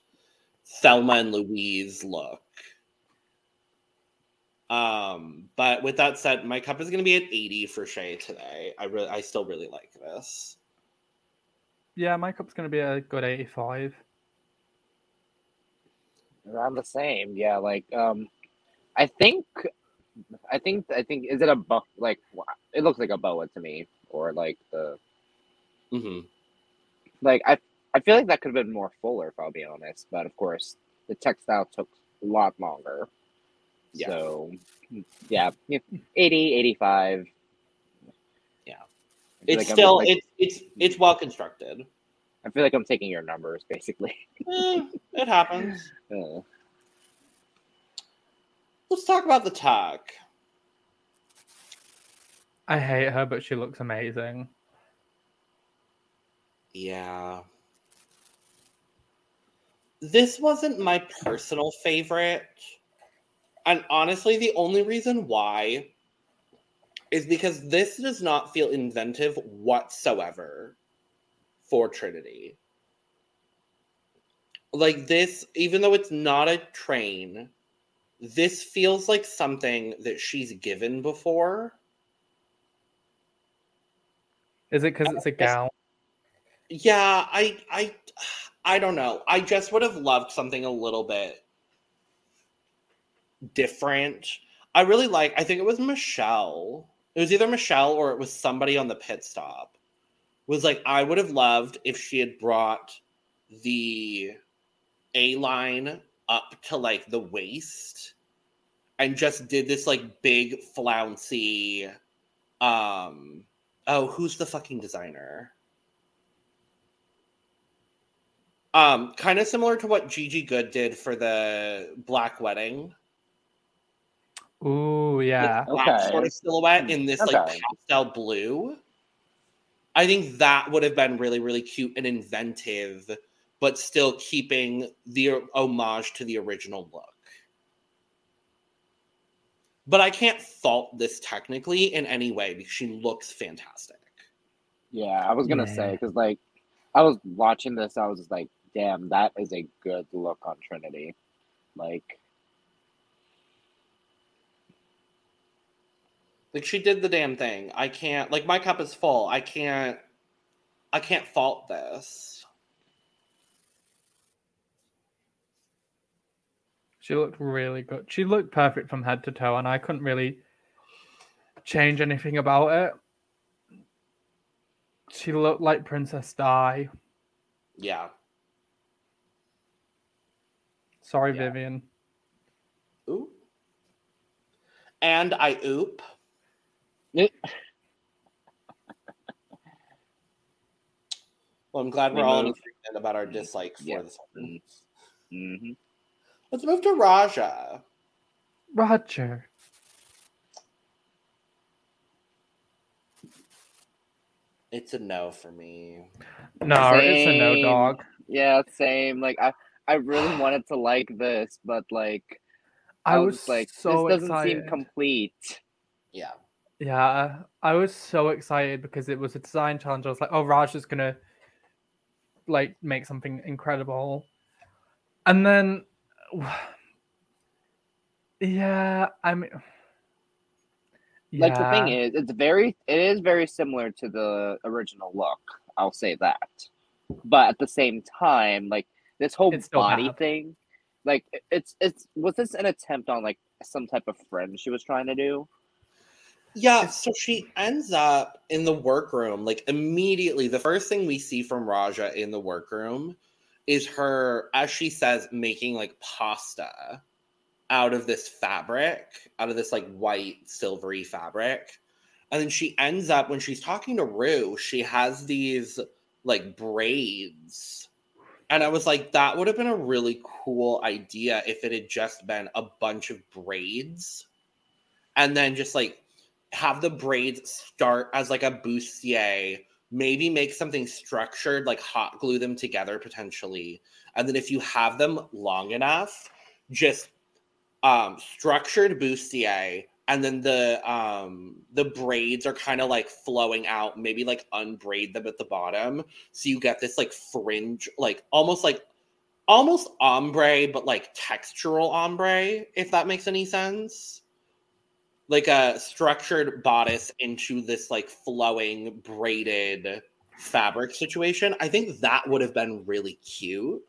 Thelma and Louise look. Um, but with that said, my cup is going to be at 80 for Shea today. I really, I still really like this. Yeah, my cup's gonna be a good 85. Around the same, yeah. Like, um, I think, I think, I think, is it a bow? Like, it looks like a boa to me, or like the, Mm-hmm. like I, I feel like that could have been more fuller, if I'll be honest. But of course, the textile took a lot longer. Yeah. So, yeah, yeah, 80, 85. Yeah. It's like still, like- it's, it's, it's well constructed. I feel like I'm taking your numbers basically. Eh, it happens. Uh, Let's talk about the Tuck. I hate her, but she looks amazing. Yeah. This wasn't my personal favorite. And honestly, the only reason why is because this does not feel inventive whatsoever for Trinity. Like this, even though it's not a train, this feels like something that she's given before. Is it because it's a gown? Yeah, I I I don't know. I just would have loved something a little bit different. I really like I think it was Michelle. It was either Michelle or it was somebody on the pit stop. Was like I would have loved if she had brought the A line up to like the waist and just did this like big flouncy um oh who's the fucking designer? Um, kind of similar to what Gigi Goode did for the Black Wedding. Ooh, yeah. That Okay. sort of silhouette in this like pastel blue. I think that would have been really, really cute and inventive, but still keeping the homage to the original look. But I can't fault this technically in any way because she looks fantastic. yeah, I was gonna say because like I was watching this, I was just like, damn, that is a good look on Trinity. Like, Like she did the damn thing. I can't like my cup is full. I can't I can't fault this. She looked really good. She looked perfect from head to toe, and I couldn't really change anything about it. She looked like Princess Di. Yeah. Sorry, Yeah. Vivienne. Oop. And I oop. Well, I'm glad We we're all in agreement about our dislike for Yeah. this one. hmm Let's move to Raja. Roger. It's a no for me. No, it's a no dog. yeah, same. Like, I I really wanted to like this, but like, I was like, so this doesn't excited. seem complete. Yeah. Yeah, I was so excited because it was a design challenge. I was like, oh, Raj is gonna like make something incredible. And then yeah, I mean Like the thing is, it's very it is very similar to the original look. I'll say that. But at the same time, like this whole body thing, like it's it's was this an attempt on like some type of friend she was trying to do? Yeah, so she ends up in the workroom, like immediately. The first thing we see from Raja in the workroom is her, as she says, making like pasta out of this fabric, out of this like white, silvery fabric. And then she ends up, when she's talking to Ru, she has these like braids. And I was like, that would have been a really cool idea if it had just been a bunch of braids. And then just like have the braids start as like a bustier, maybe make something structured, like hot glue them together potentially. And then if you have them long enough, just um structured bustier and then the um the braids are kind of like flowing out maybe like unbraid them at the bottom so you get this like fringe like almost like almost ombre but like textural ombre if that makes any sense like a structured bodice into this like flowing braided fabric situation i think that would have been really cute.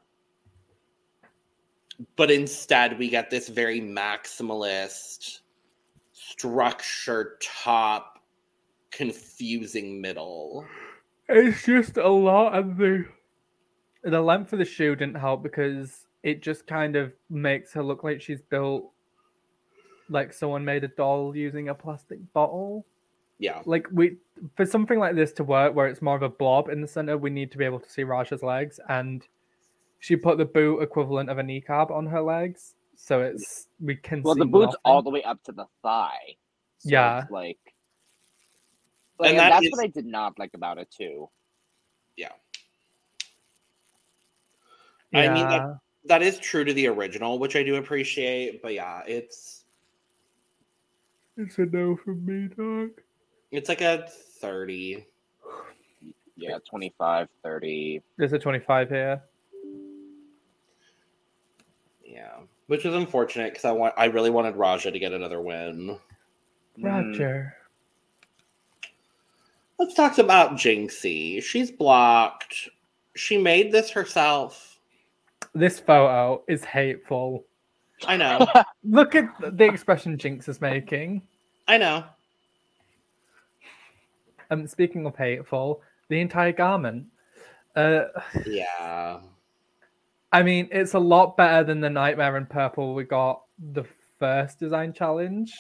But instead we get this very maximalist structured top confusing middle. It's just a lot, and the the length of the shoe didn't help because it just kind of makes her look like she's built like someone made a doll using a plastic bottle. yeah Like we for something like this to work, where it's more of a blob in the center, we need to be able to see Raja's legs, and she put the boot equivalent of a kneecap on her legs, so it's we can. Well, see the boot's nothing. all the way up to the thigh. So Yeah. it's like, like And and that that's is- what I did not like about it too. Yeah. I mean, that- that is true to the original which i do appreciate but yeah it's it's a no from me, dog. it's like a 30 Yeah, 25, 30. There's a 25 here. yeah which is unfortunate because i want i really wanted raja to get another win Mm, let's talk about jinxie she's blocked she made this herself This photo is hateful. I know Look at the expression Jinkx is making. i know Um, speaking of hateful, the entire garment. Uh, yeah I mean, it's a lot better than the Nightmare in Purple we got the first design challenge.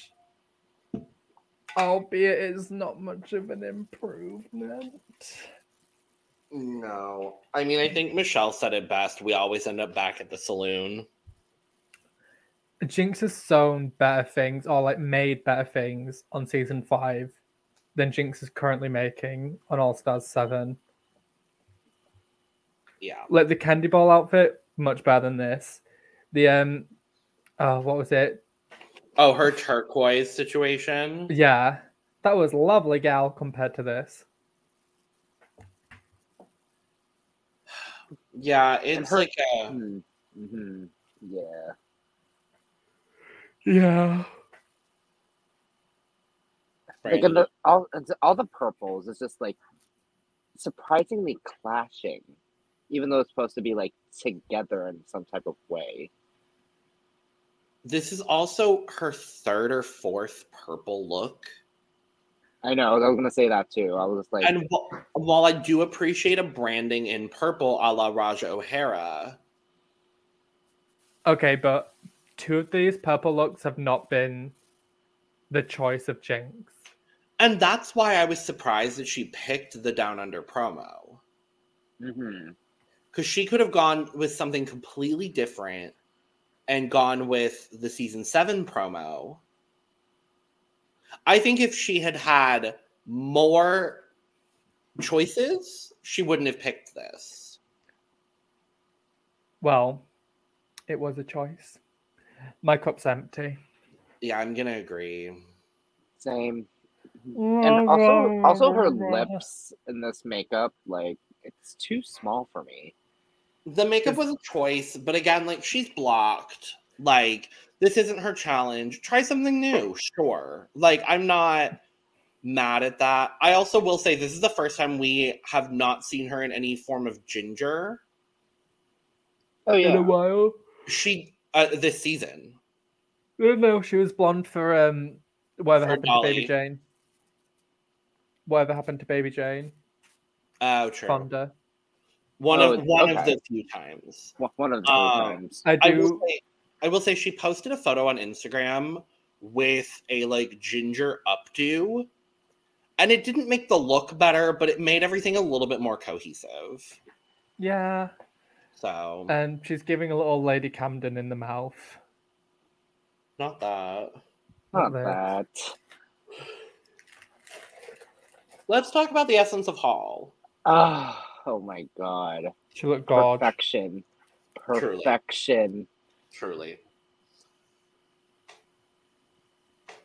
Albeit it's not much of an improvement. no i mean i think michelle said it best we always end up back at the saloon Jinkx has sewn better things or like made better things on season five than Jinkx is currently making on All Stars 7. yeah Like the candy ball outfit, much better than this. The um oh what was it? oh her turquoise situation Yeah. That was lovely gal compared to this. yeah it's her- like a Mm, mhm, Yeah. Yeah. Like in the, all, all the purples is just like surprisingly clashing, even though it's supposed to be like together in some type of way. This is also her third or fourth purple look. I know. I was gonna say that too. I was just like, And wh- while I do appreciate a branding in purple a la Raja O'Hara, Okay, but two of these purple looks have not been the choice of Jinkx. and that's why I was surprised that she picked the Down Under promo. mhm. Because she could have gone with something completely different and gone with the season seven promo. I think if she had had more choices, she wouldn't have picked this. Well, it was a choice. My cup's empty. Yeah, I'm gonna agree. same. And also, also her lips in this makeup, like it's too small for me. The makeup was a choice, but again, like she's blocked. Like this isn't her challenge. Try something new, sure. Like I'm not mad at that. I also will say this is the first time we have not seen her in any form of ginger. Oh yeah, In a yeah. while. She uh, this season. No, no, she was blonde for um whatever For happened to Baby Jane. whatever happened to Baby Jane, Oh, true. Fonda. One Oh, of one of the few times. One- One of the two Um, times. I I will do. say, I will say she posted a photo on Instagram with a like ginger updo, and it didn't make the look better, but it made everything a little bit more cohesive. Yeah, So and she's giving a little Lady Camden in the mouth. not that. Not there. that. Let's talk about the essence of Hall. Oh, oh my god. She looked gorgeous. Perfection. Truly. Perfection. Truly.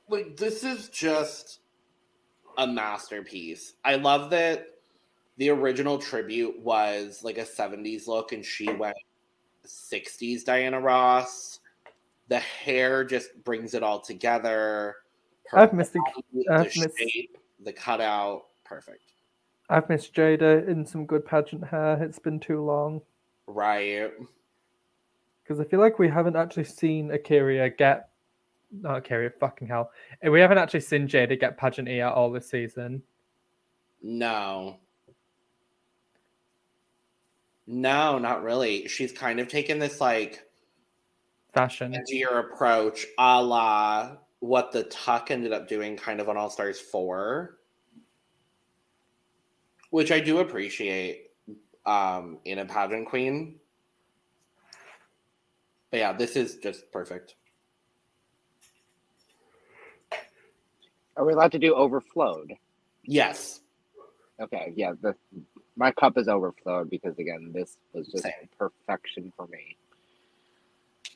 Like this is just a masterpiece. I love that the original tribute was like a 70s look and she went 60s Diana Ross. The hair just brings it all together. Her I've missed the, body, the I've missed- shape, the cutout, perfect. I've missed Jaida in some good pageant hair. It's been too long Right. because I feel like we haven't actually seen Akira get. Not Akira, fucking hell. We haven't actually seen Jaida get pageant ear all this season. No. No, not really. She's kind of taken this like Fashion. edgier approach, a la what the Tuck ended up doing kind of on All Stars 4. Which I do appreciate um in a pageant queen. But yeah, this is just perfect. Are we allowed to do overflowed? Yes. Okay, yeah. The my cup is overflowed because again, this was just Same. perfection for me.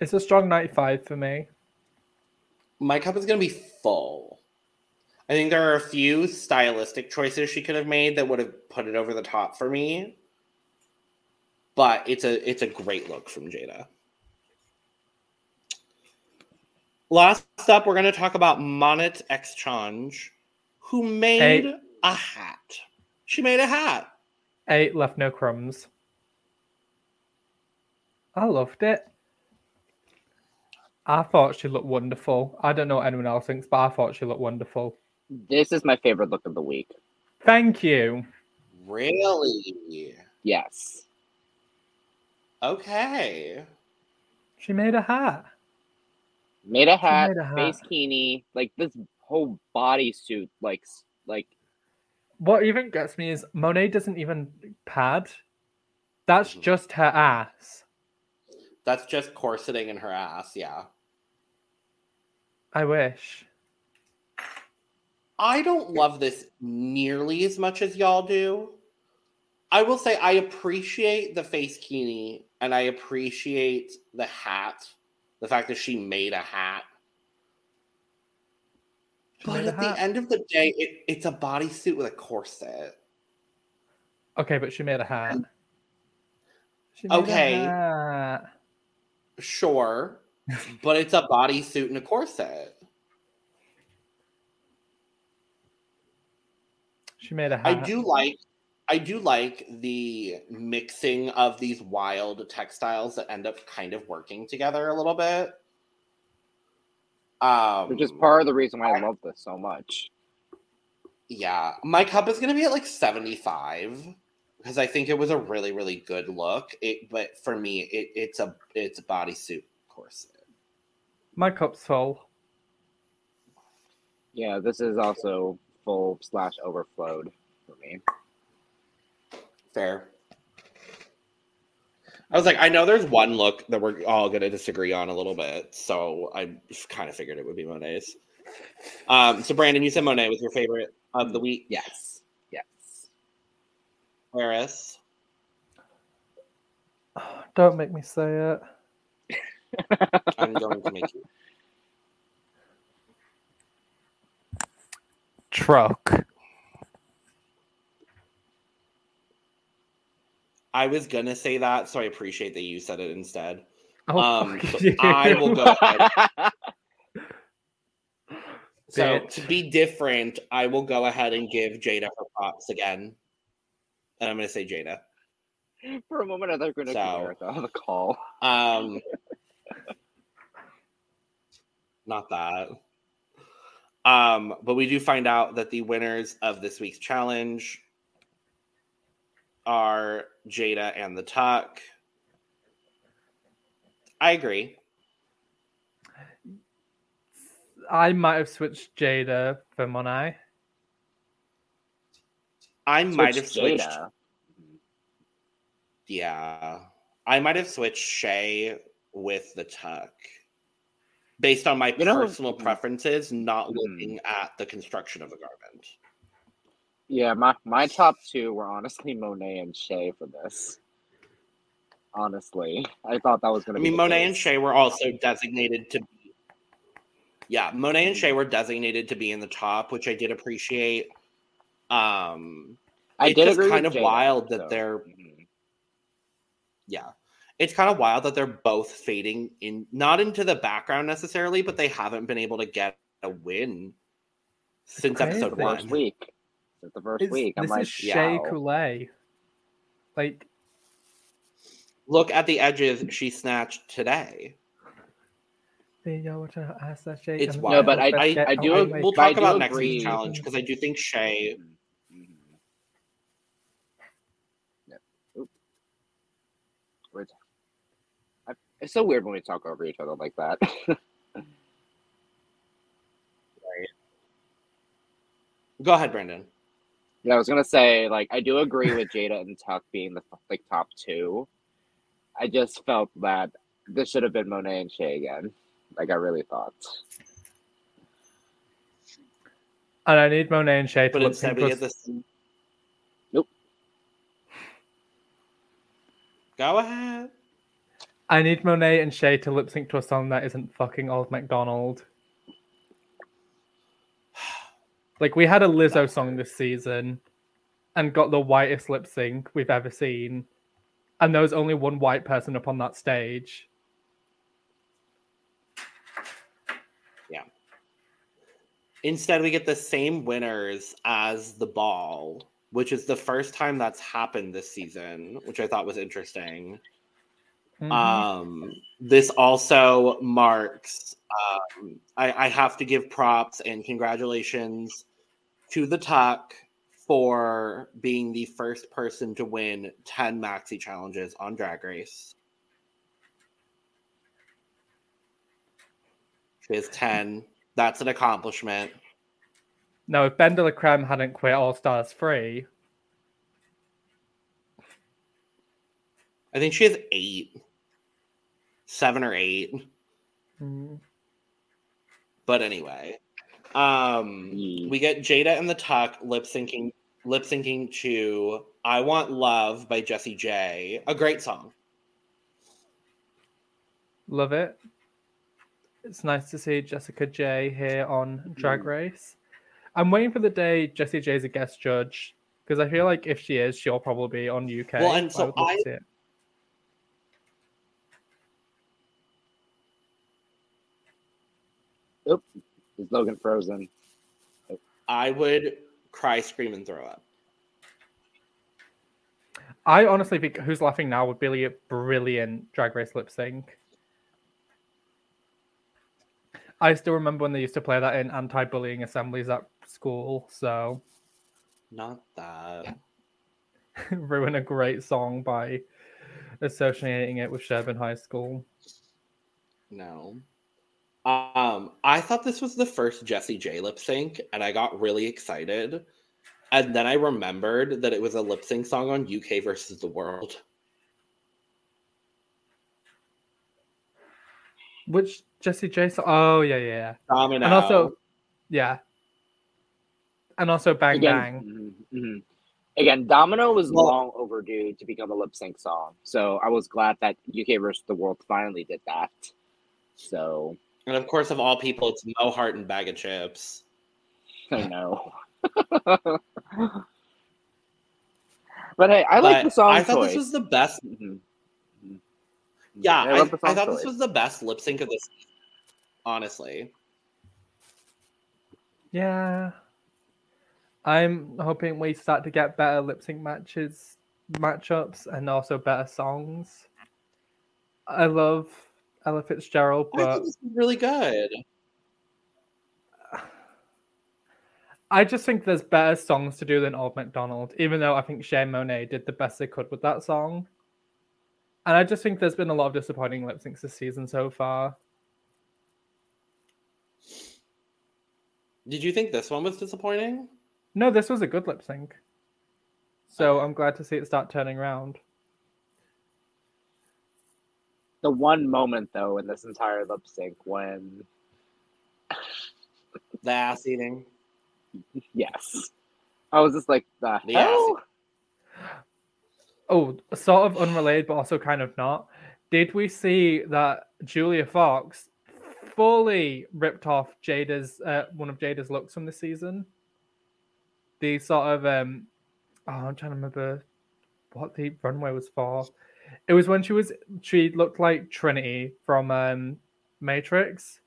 It's a strong 95 for me. my cup is going to be full. I think there are a few stylistic choices she could have made that would have put it over the top for me. But it's a it's a great look from Jaida. Last up, we're going to talk about Monet Exchange, who made Hey. a hat. She made a hat. Eight left no crumbs. I loved it. I thought she looked wonderful. I don't know what anyone else thinks, but I thought she looked wonderful. This is my favorite look of the week. Thank you. Really? Yes. Okay. She made a hat. Made a hat, made a hat. face kini, like this whole bodysuit, like like What even gets me is Monet doesn't even pad. That's Mhm. just her ass. That's just corseting in her ass, yeah. I wish. I don't love this nearly as much as y'all do. I will say I appreciate the face kini and I appreciate the hat, the fact that she made a hat. But a at the hat. end of the day, it, it's a bodysuit with a corset. Okay, but she made a hat. She made a Okay. hat. Sure, but it's a bodysuit and a corset. She made a hat. I do like I do like the mixing of these wild textiles that end up kind of working together a little bit. Um which is part of the reason why I love this so much. yeah, my cup is gonna be at like 75 because I think it was a really, really good look. It but for me it, it's a it's a bodysuit corset. My cup's full. Yeah, this is also full slash overflowed for me. Fair. I was like, I know there's one look that we're all going to disagree on a little bit, so I kind of figured it would be Monet's. Um, so Brandon, you said Monet was your favorite of the week. Yes. Yes. Paris. Don't make me say it. I'm going to make you. Truck. I was gonna say that, so I appreciate that you said it instead. Oh, Um, so. I will go ahead. So to be different, I will go ahead and give Jaida her props again, and I'm gonna say Jaida. For a moment, I thought you were going to So- America on the call. Um, not that. Um, but we do find out that the winners of this week's challenge are Jaida and the Tuck. I agree. I might have switched Jaida for Monet. I might have switched. Jaida. Yeah. I might have switched Shea with the Tuck based on my You know- personal preferences, not Mhm. looking at the construction of the garment. Yeah, my my top two were honestly Monet and Shea for this. Honestly, I thought that was gonna. mean, be the Monet and. Shea were also designated to be. Yeah, Monet and Shea were designated to be in the top, which I did appreciate. Um, I it's did just agree kind with of Jaida, wild that so, they're- mhm. yeah, it's kind of wild that they're both fading in, not into the background necessarily, but they haven't been able to get a win since episode one. week. Since the first It's, week, I'm this like, is Shea. Coulee. Like, Look at the edges she snatched today. the yo, what I asked that Shea. It's wild. No, but I- I, I do away we'll but I talk about next week's challenge because I do think Shea. Mhm. Yep. Oop. Wait. I- It's so weird when we talk over each other like that. right. Go ahead, Brandon. Yeah, I was gonna say, like, I do agree with Jaida and Tuck being the like top two. I just felt that this should have been Monet and Shea again. Like, I really thought. And I need Monet and Shea to But lip instead, sync we get this. Nope. Go ahead. I need Monet and Shea to lip sync to a song that isn't fucking Old MacDonald. Like we had a Lizzo song this season and got the whitest lip sync we've ever seen. And there was only one white person up on that stage. Yeah. Instead, we get the same winners as the ball, which is the first time that's happened this season, which I thought was interesting. Mhm. Um, this also marks. Um, I, I have to give props and congratulations to the Tuck for being the first person to win 10 maxi challenges on Drag Race. She has 10. That's an accomplishment. Now, if BenDeLaCreme hadn't quit All Stars 3, I think she has eight, seven or eight. mm, But anyway, um, Ye- we get Jaida and the Tuck lip syncing, lip syncing to "I Want Love" by Jessie J. A great song. love it. It's nice to see Jessica J here on Drag Mm. Race. I'm waiting for the day Jessie J is a guest judge because I feel like if she is, she'll probably be on UK. Well, and so would I- see it. Is Logan frozen? I would cry, scream, and throw up. I honestly think Who's Laughing Now would be a brilliant drag race lip sync. I still remember when they used to play that in anti bullying assemblies at school, so Not that. ruin a great song by associating it with Sherburne High School. No. Um, I thought this was the first Jessie J lip sync, and I got really excited. And then I remembered that it was a lip sync song on UK versus the World. Which Jessie J song? Oh, yeah, yeah, yeah. Domino. And also, yeah. And also Bang Again, Bang. mhm, mhm. Again, Domino was Well- long overdue to become a lip sync song, so I was glad that UK versus the World finally did that. So and of course, of all people, it's Mo Heart and Baga Chipz. I know. but hey, I like But the song I thought choice. this was the best. Mhm. Mhm. Yeah, I, love the I song thought this was the best lip sync of this. Honestly, Yeah. I'm hoping we start to get better lip sync matches, matchups, and also better songs. I love Ella Fitzgerald, I thought but this was really good. I just think there's better songs to do than Old MacDonald, even though I think Shea Monet did the best they could with that song. And I just think there's been a lot of disappointing lip syncs this season so far. Did you think this one was disappointing? No, this was a good lip sync. So I'm glad to see it start turning around. The one moment though in this entire lip sync when The ass eating. yes. I was just like the The hell? Oh, sort of unrelated, but also kind of not. Did we see that Julia Fox fully ripped off Jaida's uh, one of Jaida's looks from the season? The sort of um, oh, I'm trying to remember what the runway was for. It was when she was she looked like Trinity from um, Matrix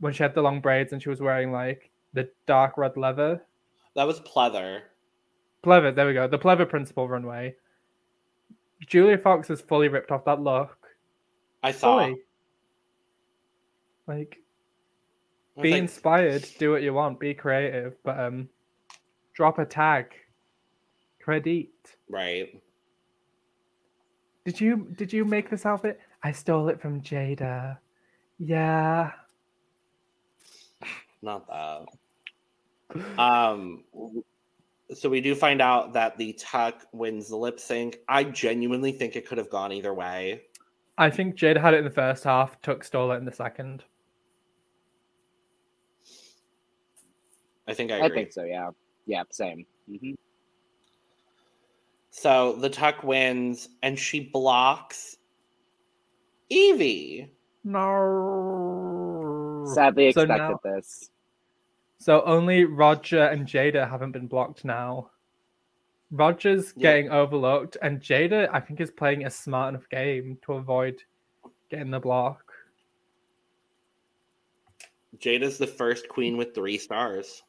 when she had the long braids and she was wearing like the dark red leather. That was pleather. Pleather, there we go. The pleather principal runway. Julia Fox has fully ripped off that look. I saw. Fully. Like, I be like, inspired, do what you want, be creative, but um, drop a tag. Credit. right. Did you did you make this outfit? I stole it from Jaida. Yeah. Not that. Um. So we do find out that the Tuck wins the lip sync. I genuinely think it could have gone either way. I think Jaida had it in the first half, Tuck stole it in the second. I think I agree. I, think so, yeah. Yeah, same. hmm So the Tuck wins, and she blocks Yvie. No. Sadly So now- this. So only Raja and Jaida haven't been blocked now. Raja's Yeah. getting overlooked, and Jaida, I think, is playing a smart enough game to avoid getting the block. Jaida's the first queen with three stars.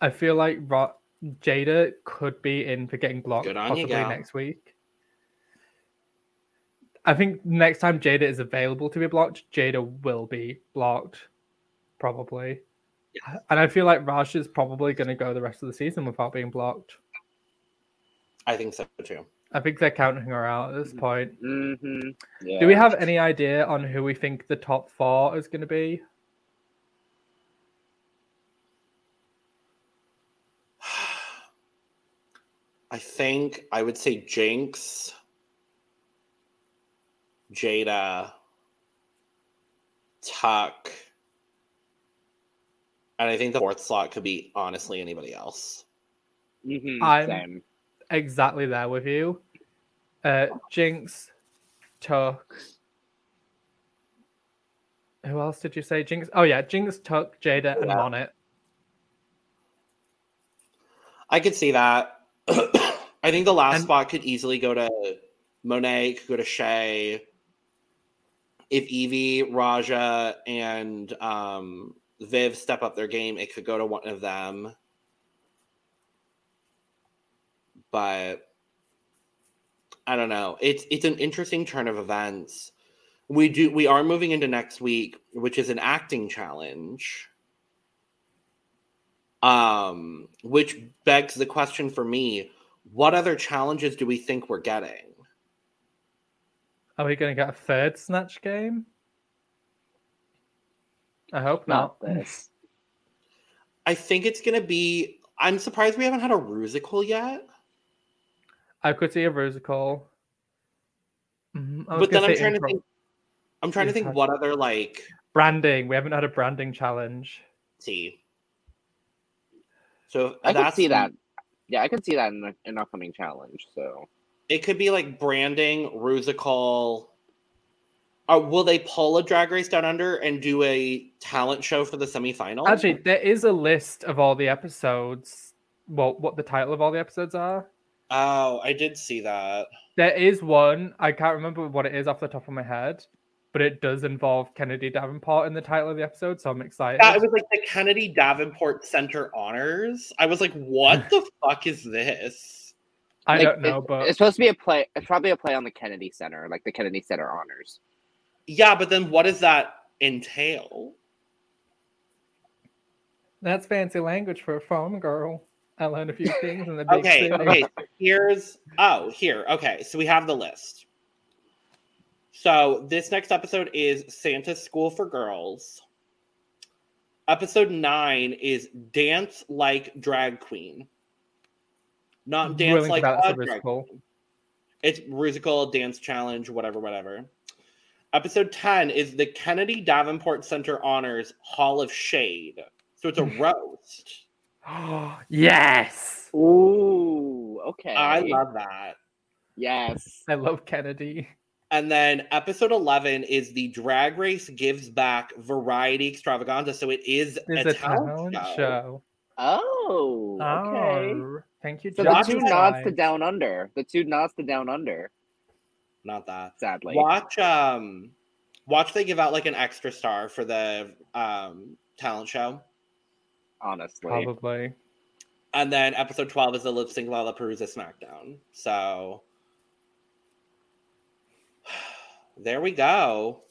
I feel like Ro- Jaida could be in for getting blocked Good on you, possibly next week. I think next time Jaida is available to be blocked, Jaida will be blocked, probably. And I feel like Raj is probably going to go the rest of the season without being blocked. I think so too. I think they're counting her out at this point. hmm Yeah. Do we have any idea on who we think the top four is going to be? I think I would say Jinkx, Jaida, Tuck, and I think the fourth slot could be honestly anybody else. Mhm, I'm- Same. Exactly there with you. Uh, Jinkx, Tuck. Who else did you say? Jinkx. Oh yeah, Jinkx, Tuck, Jaida, and Yeah. Monét. I could see that. I think the last And- spot could easily go to Monét, could go to Shea. If Yvie, Raja, and um, Viv step up their game, it could go to one of them. But I don't know. It's it's an interesting turn of events. We do we are moving into next week, which is an acting challenge. Um, which begs the question for me: What other challenges do we think we're getting? Are we going to get a third Snatch game? I hope Not not. this. I think it's gonna be. I'm surprised we haven't had a rusical yet. I could see a Rusical. Mhm, But then I'm say trying to think. I'm trying to think have- what other like branding. We haven't had a branding challenge. see. So I can see that. Yeah, I could see that in a- an upcoming challenge. So It could be like branding, rusical. Uh, will they pull a drag race down under and do a talent show for the semifinal? Actually, there is a list of all the episodes. Well, what the title of all the episodes are. oh, I did see that. There is one. I can't remember what it is off the top of my head, but it does involve Kennedy Davenport in the title of the episode, so I'm excited. Yeah, it was like the Kennedy Davenport Center Honors. I was like, what the fuck is this? I Like, don't know, it- but it's supposed to be a play. It's probably a play on the Kennedy Center, like the Kennedy Center honors. Yeah, but then what does that entail? That's fancy language for a farm girl. I learned a few things in the big Okay, city. okay. so Here's oh, here. Okay, so we have the list. So this next episode is Santa's School for Girls. Episode nine is Dance Like Drag Queen. Not dance Willing to like it's a a drag queen. It's musical dance challenge, whatever, whatever. Episode 10 is the Kennedy Davenport Center Honors Hall of Shade. So it's a roast. yes. Ooh, okay. I love that. Yes. I love Kennedy. And then episode 11 is the Drag Race Gives Back Variety Extravaganza. So it is It's a, a talent, talent show. show. Oh, okay. Oh, thank you. So Watch the two it. nods to Down Under. The two nods to Down Under. Not that. Sadly. Watch um watch they give out like an extra star for the um talent show. Honestly. Probably. And then episode 12 is the lip sync Lollapalooza SmackDown. So there we go.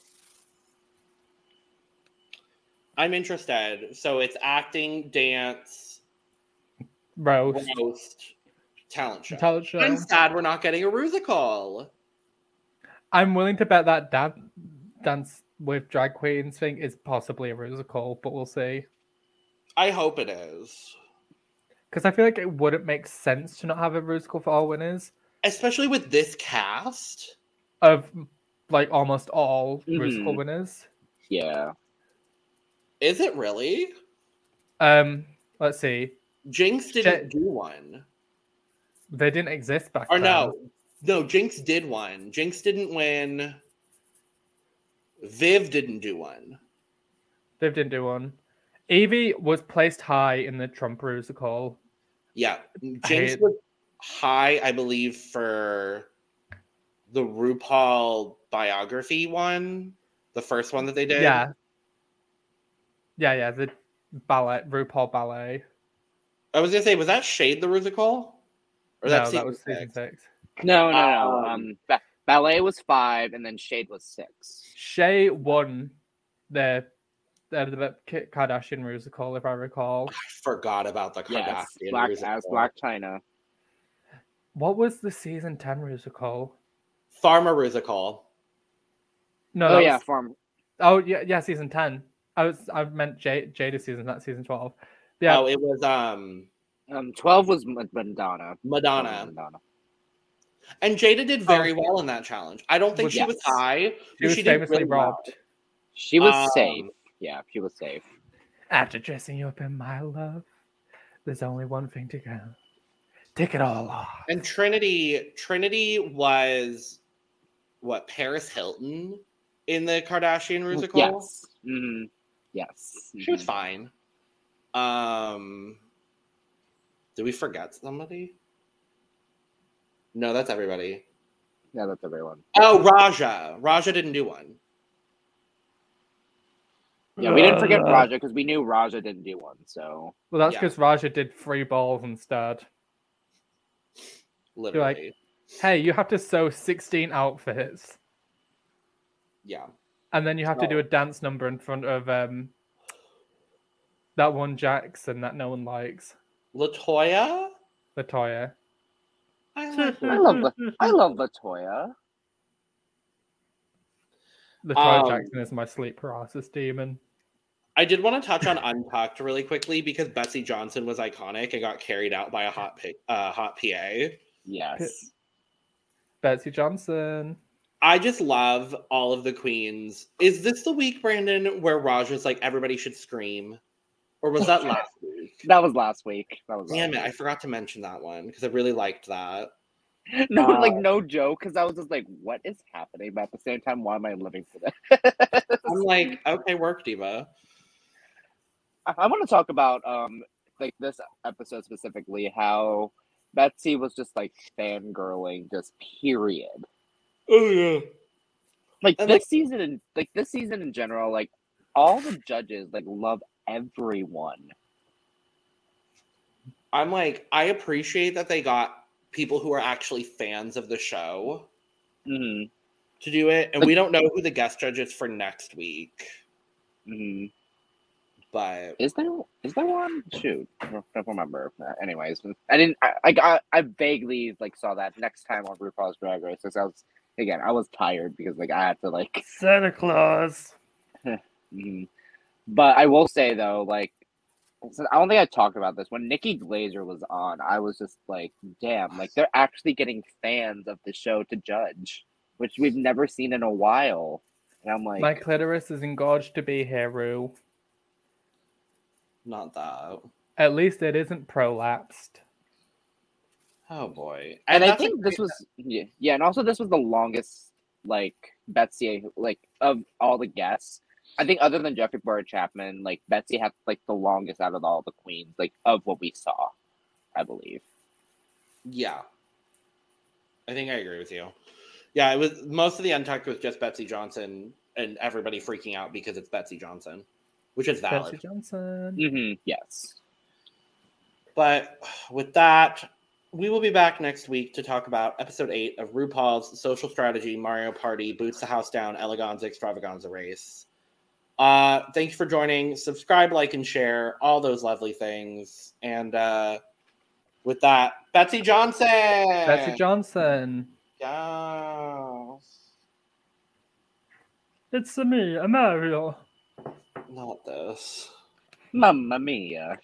I'm interested. So it's acting, dance, Roast. roast, talent show. Talent show. I'm sad we're not getting a musical. I'm willing to bet that dan- dance with drag queens thing is possibly a musical, but we'll see. I hope it is. Because I feel like it wouldn't make sense to not have a musical for all winners Especially with this cast. of like almost all musical Mhm. winners. Yeah. Is it really? Um, let's see. Jinkx didn't Ja- do one. They didn't exist back Or then. no, no, Jinkx did one. Jinkx didn't win. Viv didn't do one. Viv didn't do one. Yvie was placed high in the Trump musical. Yeah, Jinkx hate- was high, I believe, for the RuPaul biography one, the first one that they did. Yeah. Yeah, yeah, the ballet, RuPaul ballet. I was gonna say, was that Shade the musical? Or no, that's that was season six. No, no, no. Um, Um, ba- ballet was five, and then Shade was six. Shea won the the, the Kardashian musical, if I recall. I forgot about the Kardashian Yes, Black musical. as Blac Chyna. What was the season ten musical? Pharma musical. No, oh yeah, was- farm. oh yeah, yeah, season ten. I was I meant Jade Jaida season, not season twelve. Yeah, Oh, it was um Um, twelve was Madonna. Madonna. Madonna. And Jaida did very well in that challenge. I don't think Was- she was high. she was did famously really well. robbed. She was Um, safe. Yeah, she was safe. After dressing you up in my love, there's only one thing to go. Take it all off. And Trinity, Trinity was what Paris Hilton in the Kardashian musical. Yes. hmm Yes. She was Mhm. fine. Um, did we forget somebody? No, that's everybody. Yeah, that's everyone. Oh, Raja. Raja didn't do one. Yeah, we didn't forget Uh, Raja because we knew Raja didn't do one. So Well, that's Yeah. because Raja did three balls instead. Literally. Hey, you have to sew 16 outfits, yeah. and then you have to do a dance number in front of um that one Jackson that no one likes, La Toya. Latoya. I like I love the I love La Toya. Latoya Um, Jackson is my sleep paralysis demon. I did want to touch on Untucked really quickly because Betsey Johnson was iconic and got carried out by a hot pi- uh, hot PA. Yes. Betsey Johnson. I just love all of the queens. Is this the week, Brandon, where Raja's like everybody should scream, or was that last week? That was last week. That was Damn it! last I forgot to mention that one because I really liked that. week. No, Uh, like no joke, because I was just like, "What is happening?" But at the same time, why am I living for this? I'm like, okay, work, diva. I, I want to talk about um like this episode specifically how Betsey was just like fangirling, just period. Oh yeah. Like And, this like- season, in, like this season in general, like all the judges like love everyone. I'm like, I appreciate that they got people who are actually fans of the show hmm to do it, and we don't know who the guest judge is for next week. hmm but Is there is there one? Shoot, I don't remember. Uh, Anyways, I didn't. I, I got. I vaguely like saw that next time on RuPaul's Drag Race. 'cause I was again. I was tired because like I had to like. Santa Claus. mhm. But I will say though, like, I don't think I talked about this when Nikki Glazer was on. I was just like, damn, like they're actually getting fans of the show to judge, which we've never seen in a while. And I'm like, My clitoris is engorged to be here, Ru. Not that. At least it isn't prolapsed. Oh boy. and I think this was yeah, yeah, and also this was the longest like Betsey like of all the guests. I think other than Jeffrey Bowyer-Chapman, like Betsey had like the longest out of all the queens, like of what we saw, I believe. Yeah. I think I agree with you. Yeah, it was most of the untucked was just Betsey Johnson and everybody freaking out because it's Betsey Johnson, which is valid. Betsey Johnson. Mm-hmm. Yes. But with that, we will be back next week to talk about episode eight of RuPaul's Social Strategy Mario Party Boots the House Down Eleganza Extravaganza Race. Uh, thank you for joining. Subscribe, like, and share all those lovely things. And uh, with that, Betsey Johnson. Betsey Johnson. Yes. It's me, Mario. Not this. Mamma mia.